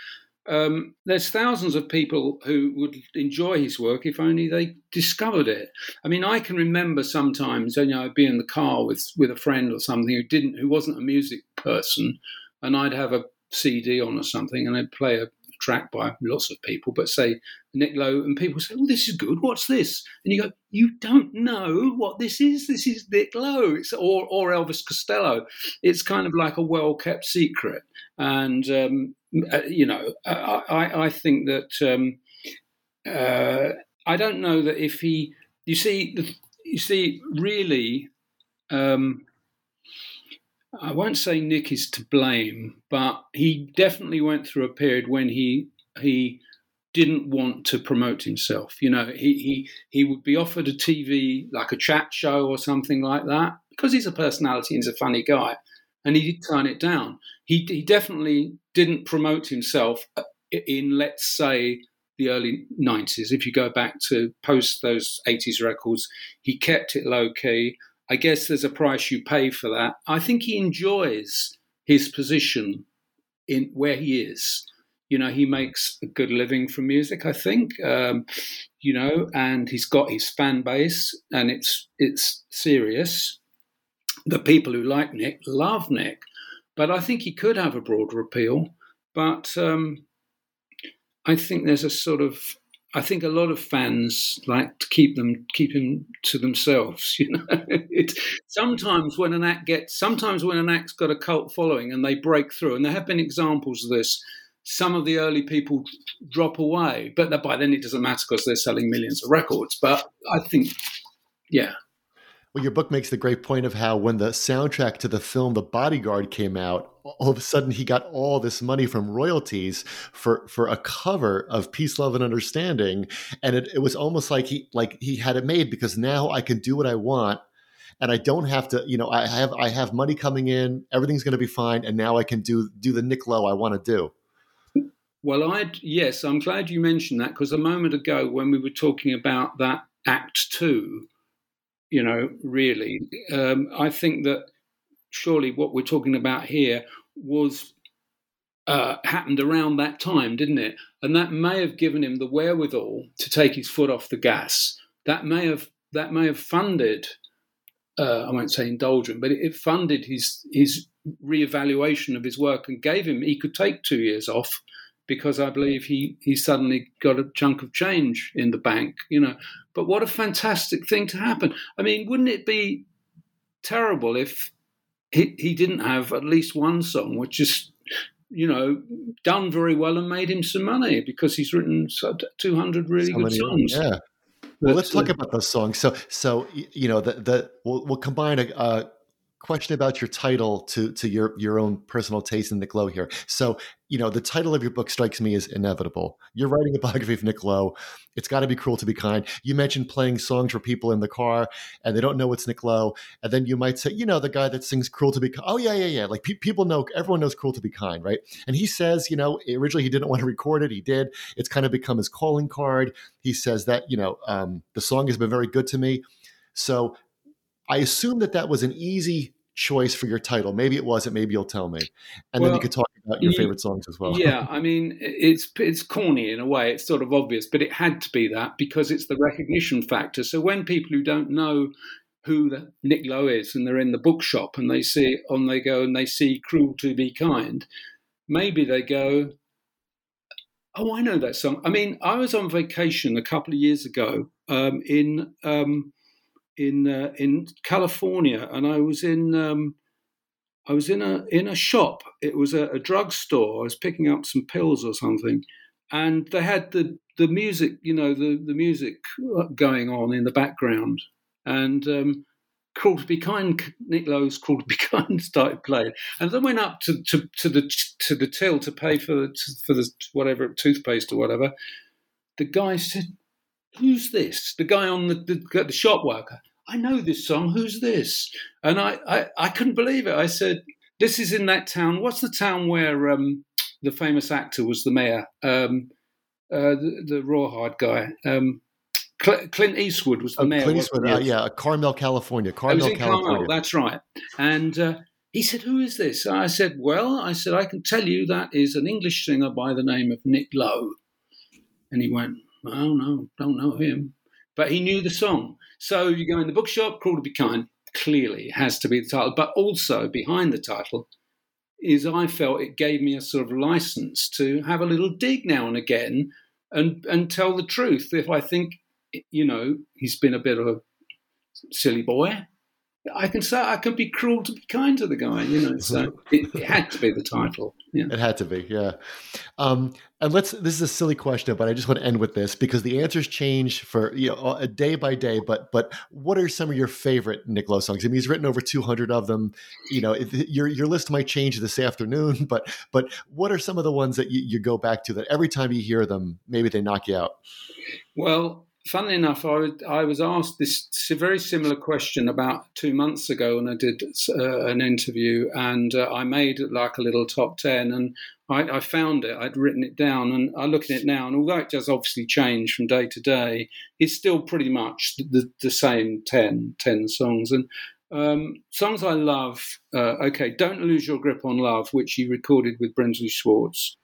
um, there's thousands of people who would enjoy his work if only they discovered it. I mean, I can remember sometimes, you know, I'd be in the car with with a friend or something who didn't, who wasn't a music person, and I'd have a CD on or something, and I'd play a track by lots of people, but say Nick Lowe, and people say, "Oh, this is good. What's this?" And you go, "You don't know what this is. This is Nick Lowe, it's, or or Elvis Costello. It's kind of like a well kept secret." And um, uh, you know, I, I think that um, uh, I don't know that if he, you see, you see, really. Um, I won't say Nick is to blame, but he definitely went through a period when he he didn't want to promote himself. You know, he he he would be offered a TV like a chat show or something like that because he's a personality and he's a funny guy, and he did turn it down. He he definitely didn't promote himself uh, in let's say the early 90s if you go back to post those 80s records he kept it low key I guess there's a price you pay for that. I think he enjoys his position in where he is. You know, he makes a good living from music. I think, um, you know, and he's got his fan base, and it's it's serious. The people who like Nick love Nick, but I think he could have a broader appeal. But um, I think there's a sort of I think a lot of fans like to keep them keep him to themselves. You know, it, sometimes when an act gets sometimes when an act's got a cult following and they break through, and there have been examples of this. Some of the early people drop away, but by then it doesn't matter because they're selling millions of records. But I think, yeah, well, your book makes the great point of how when the soundtrack to the film The Bodyguard came out, all of a sudden he got all this money from royalties for for a cover of Peace, Love, and Understanding, and it, it was almost like he like he had it made because now I can do what I want and I don't have to, you know, I have I have money coming in, everything's going to be fine, and now I can do do the Nick Lowe I want to do. Well, I yes, I'm glad you mentioned that because a moment ago when we were talking about that Act Two, you know, really. Um, I think that surely what we're talking about here was uh, happened around that time, didn't it? And that may have given him the wherewithal to take his foot off the gas. That may have that may have funded. Uh, I won't say indulgent, but it, funded his his reevaluation of his work and gave him he could take two years off because I believe he he suddenly got a chunk of change in the bank, you know. But what a fantastic thing to happen! I mean, wouldn't it be terrible if he he didn't have at least one song which is you know done very well and made him some money because he's written 200 really so good songs. Yeah. Well, let's talk uh, about those songs. So, so you know, the the we'll, we'll combine a, a question about your title to to your your own personal taste in Nick Lowe here. So, you know, the title of your book strikes me as inevitable. You're writing a biography of Nick Lowe. It's got to be cruel to be kind. You mentioned playing songs for people in the car and they don't know it's Nick Lowe, and then you might say, you know, the guy that sings "Cruel to Be Kind." Oh yeah, yeah, yeah. Like pe- people know, everyone knows "Cruel to Be Kind," right? And he says, you know, originally he didn't want to record it. He did. It's kind of become his calling card. He says that you know um, the song has been very good to me. So I assume that that was an easy choice for your title. Maybe it wasn't. Maybe you'll tell me, and well, then you could talk about your favorite songs as well. yeah, I mean, it's it's corny in a way. It's sort of obvious, but it had to be that because it's the recognition factor. So when people who don't know who the Nick Lowe is and they're in the bookshop and they see on they go and they see "Cruel to Be Kind," maybe they go. Oh, I know that song. I mean, I was on vacation a couple of years ago um, in um, in uh, in California, and I was in um, I was in a in a shop. It was a, a drugstore. I was picking up some pills or something, and they had the the music, you know, the the music going on in the background, and um, to Be Kind, Nick Lowe's Cruel to Be Kind started playing, and then went up to, to, to the to the till to pay for the for the whatever toothpaste or whatever. The guy said, who's this? The guy on the, the, the shop worker. I know this song. Who's this? And I, I, I, couldn't believe it. I said, this is in that town. What's the town where um, the famous actor was the mayor? Um, uh, the, the rawhide guy. Um, Clint Eastwood was the oh, mayor. Clint Eastwood, uh, yeah, Carmel, California. Carmel, California. Carmel, that's right. And uh, he said, Who is this? I said, Well, I said, I can tell you that is an English singer by the name of Nick Lowe. And he went, Oh, no, don't know him. But he knew the song. So you go in the bookshop, Cruel to Be Kind, clearly has to be the title. But also behind the title is I felt it gave me a sort of license to have a little dig now and again and, and tell the truth. If I think, you know, he's been a bit of a silly boy, I can say I could be cruel to be kind to the guy, you know. So it, it had to be the title. Yeah. It had to be, yeah. Um, and let's. This is a silly question, but I just want to end with this because the answers change for you know a day by day. But but what are some of your favorite Nick Lowe songs? I mean, he's written over two hundred of them. You know, your your list might change this afternoon, but but what are some of the ones that you, you go back to that every time you hear them, maybe they knock you out? Well, funnily enough, I, would, I was asked this very similar question about two months ago, and I did uh, an interview, and uh, I made like a little top ten, and I, I, found it. I'd written it down, and I look at it now, and although it does obviously change from day to day, it's still pretty much the, the same 10, 10 songs. And um, songs I love, uh, okay, Don't Lose Your Grip on Love, which he recorded with Brinsley Schwarz.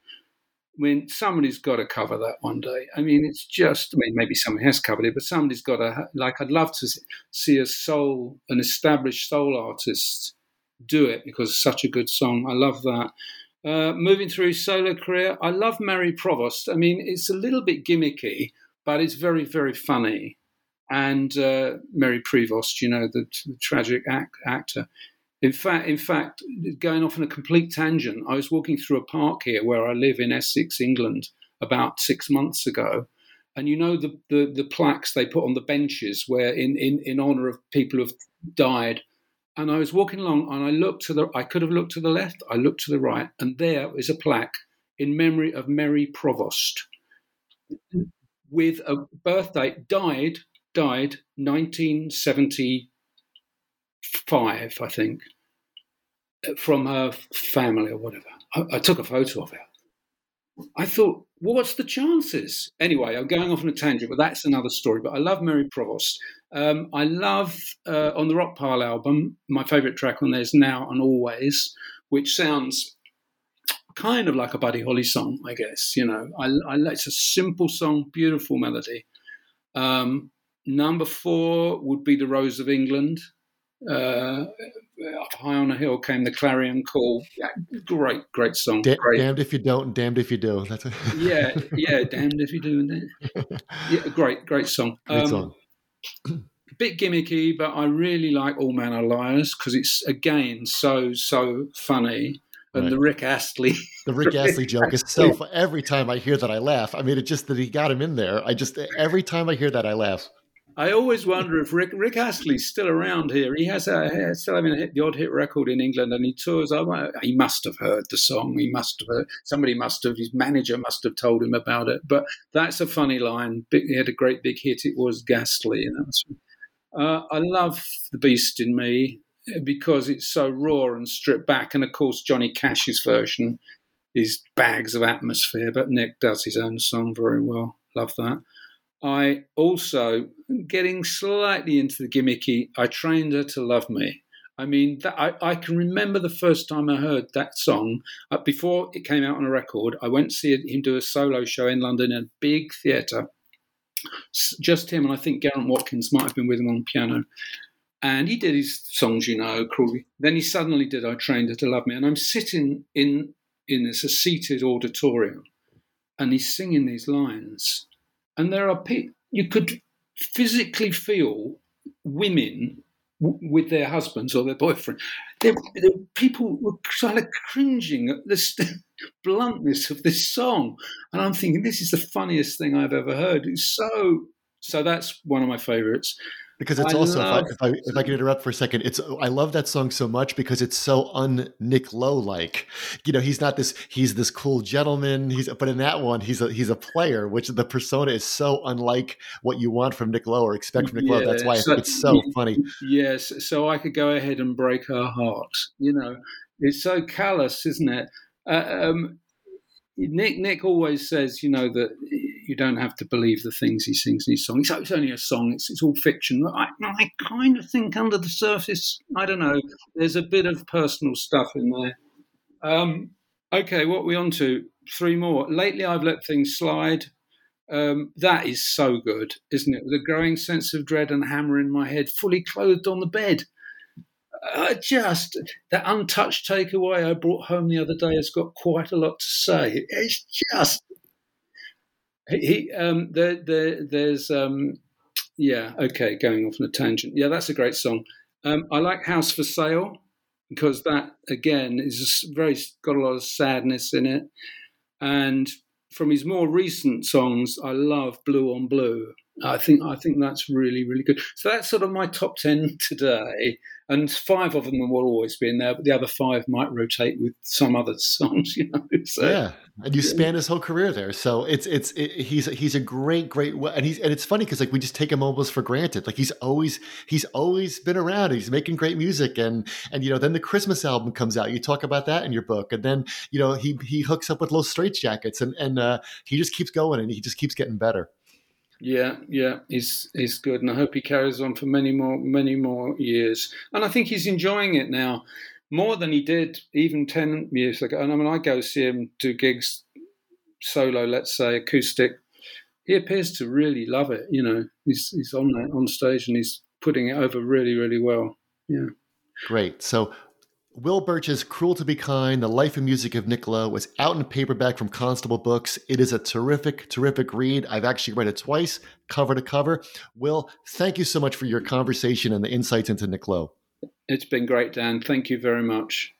I mean, somebody's got to cover that one day. I mean, it's just, I mean, maybe someone has covered it, but somebody's got to, like, I'd love to see a soul, an established soul artist do it because it's such a good song. I love that. Uh, moving through solo career, I love Marie Provost. I mean, it's a little bit gimmicky, but it's very, very funny. And uh, Mary Prevost, you know, the, the tragic act, actor, in fact, in fact, going off on a complete tangent, I was walking through a park here where I live in Essex, England, about six months ago, and you know the, the, the plaques they put on the benches where in, in, in honor of people who've died. And I was walking along and I looked to the I could have looked to the left, I looked to the right, and there is a plaque in memory of Mary Provost with a birth date died died 1970 five, I think, from her family or whatever. I, I took a photo of her. I thought, well, what's the chances? Anyway, I'm going off on a tangent, but that's another story. But I love Marie Provost. Um, I love uh, on the Rockpile album, my favourite track on there is Now and Always, which sounds kind of like a Buddy Holly song, I guess. You know, I, I, it's a simple song, beautiful melody. Um, number four would be The Rose of England uh, up high on a hill came the clarion call. Yeah, great, great song. Da- great. Damned if you don't, damned if you do. That's a- yeah, yeah, damned if you do. And yeah, great, great song. Great um, song. bit gimmicky, but I really like All Men Are Liars because it's again so so funny. And right. the Rick Astley, the Rick Astley joke is so. Every time I hear that, I laugh. I mean, it just that he got him in there. I just every time I hear that, I laugh. I always wonder if Rick Rick Astley's still around here. He has a still having a hit, the odd hit record in England, and he tours. he must have heard the song. He must have heard, somebody must have his manager must have told him about it. But that's a funny line. He had a great big hit. It was Ghastly. Uh, I love the Beast in Me because it's so raw and stripped back, and of course Johnny Cash's version is bags of atmosphere. But Nick does his own song very well. Love that. I also, getting slightly into the gimmicky, I trained her to love me. I mean, that, I, I can remember the first time I heard that song. Uh, before it came out on a record, I went to see him do a solo show in London in a big theatre. Just him, and I think Geraint Watkins might have been with him on piano. And he did his songs, you know, Crawley. Then he suddenly did I Trained Her to Love Me. And I'm sitting in, in this, a seated auditorium, and he's singing these lines and there are people, you could physically feel women w- with their husbands or their boyfriend. There, there, people were kind of cringing at the bluntness of this song. And I'm thinking, this is the funniest thing I've ever heard. It's so, so that's one of my favorites because it's I also love, if, I, if I if I can interrupt for a second, it's I love that song so much because it's so un Nick Lowe like. You know, he's not this he's this cool gentleman. He's but in that one he's a he's a player, which the persona is so unlike what you want from Nick Lowe or expect from Nick yeah, Lowe. That's why so, it's so funny. Yes, so I could go ahead and break her heart. You know, it's so callous, isn't it? Uh, um, Nick Nick always says, you know, that you don't have to believe the things he sings in his song. It's, it's only a song. It's, it's all fiction. I, I kind of think under the surface, I don't know. There's a bit of personal stuff in there. Um, okay, what we on to? Three more. Lately, I've let things slide. Um, that is so good, isn't it? A growing sense of dread and hammer in my head, fully clothed on the bed. Uh, just that untouched takeaway I brought home the other day has got quite a lot to say. It's just he um, there, there there's um, yeah okay going off on a tangent. Yeah, that's a great song. Um, I like House for Sale because that again is very got a lot of sadness in it, and from his more recent songs, I love Blue on Blue. I think I think that's really really good. So that's sort of my top ten today, and five of them will always be in there, but the other five might rotate with some other songs. You know, so, yeah, and you span his whole career there, so it's it's it, he's he's a great great and he's and it's funny because like we just take him almost for granted. Like he's always he's always been around. He's making great music, and and you know then the Christmas album comes out. You talk about that in your book, and then you know he he hooks up with Los Straitjackets, and and uh, he just keeps going, and he just keeps getting better. Yeah, yeah, he's he's good, and I hope he carries on for many more many more years. And I think he's enjoying it now more than he did even ten years ago. And I mean, I go see him do gigs solo, let's say acoustic. He appears to really love it. You know, he's he's on that on stage and he's putting it over really really well. Yeah. Great. So Will Birch's Cruel to Be Kind, The Life and Music of Nick Lowe is out in paperback from Constable Books. It is a terrific, terrific read. I've actually read it twice, cover to cover. Will, thank you so much for your conversation and the insights into Nick Lowe. It's been great, Dan. Thank you very much.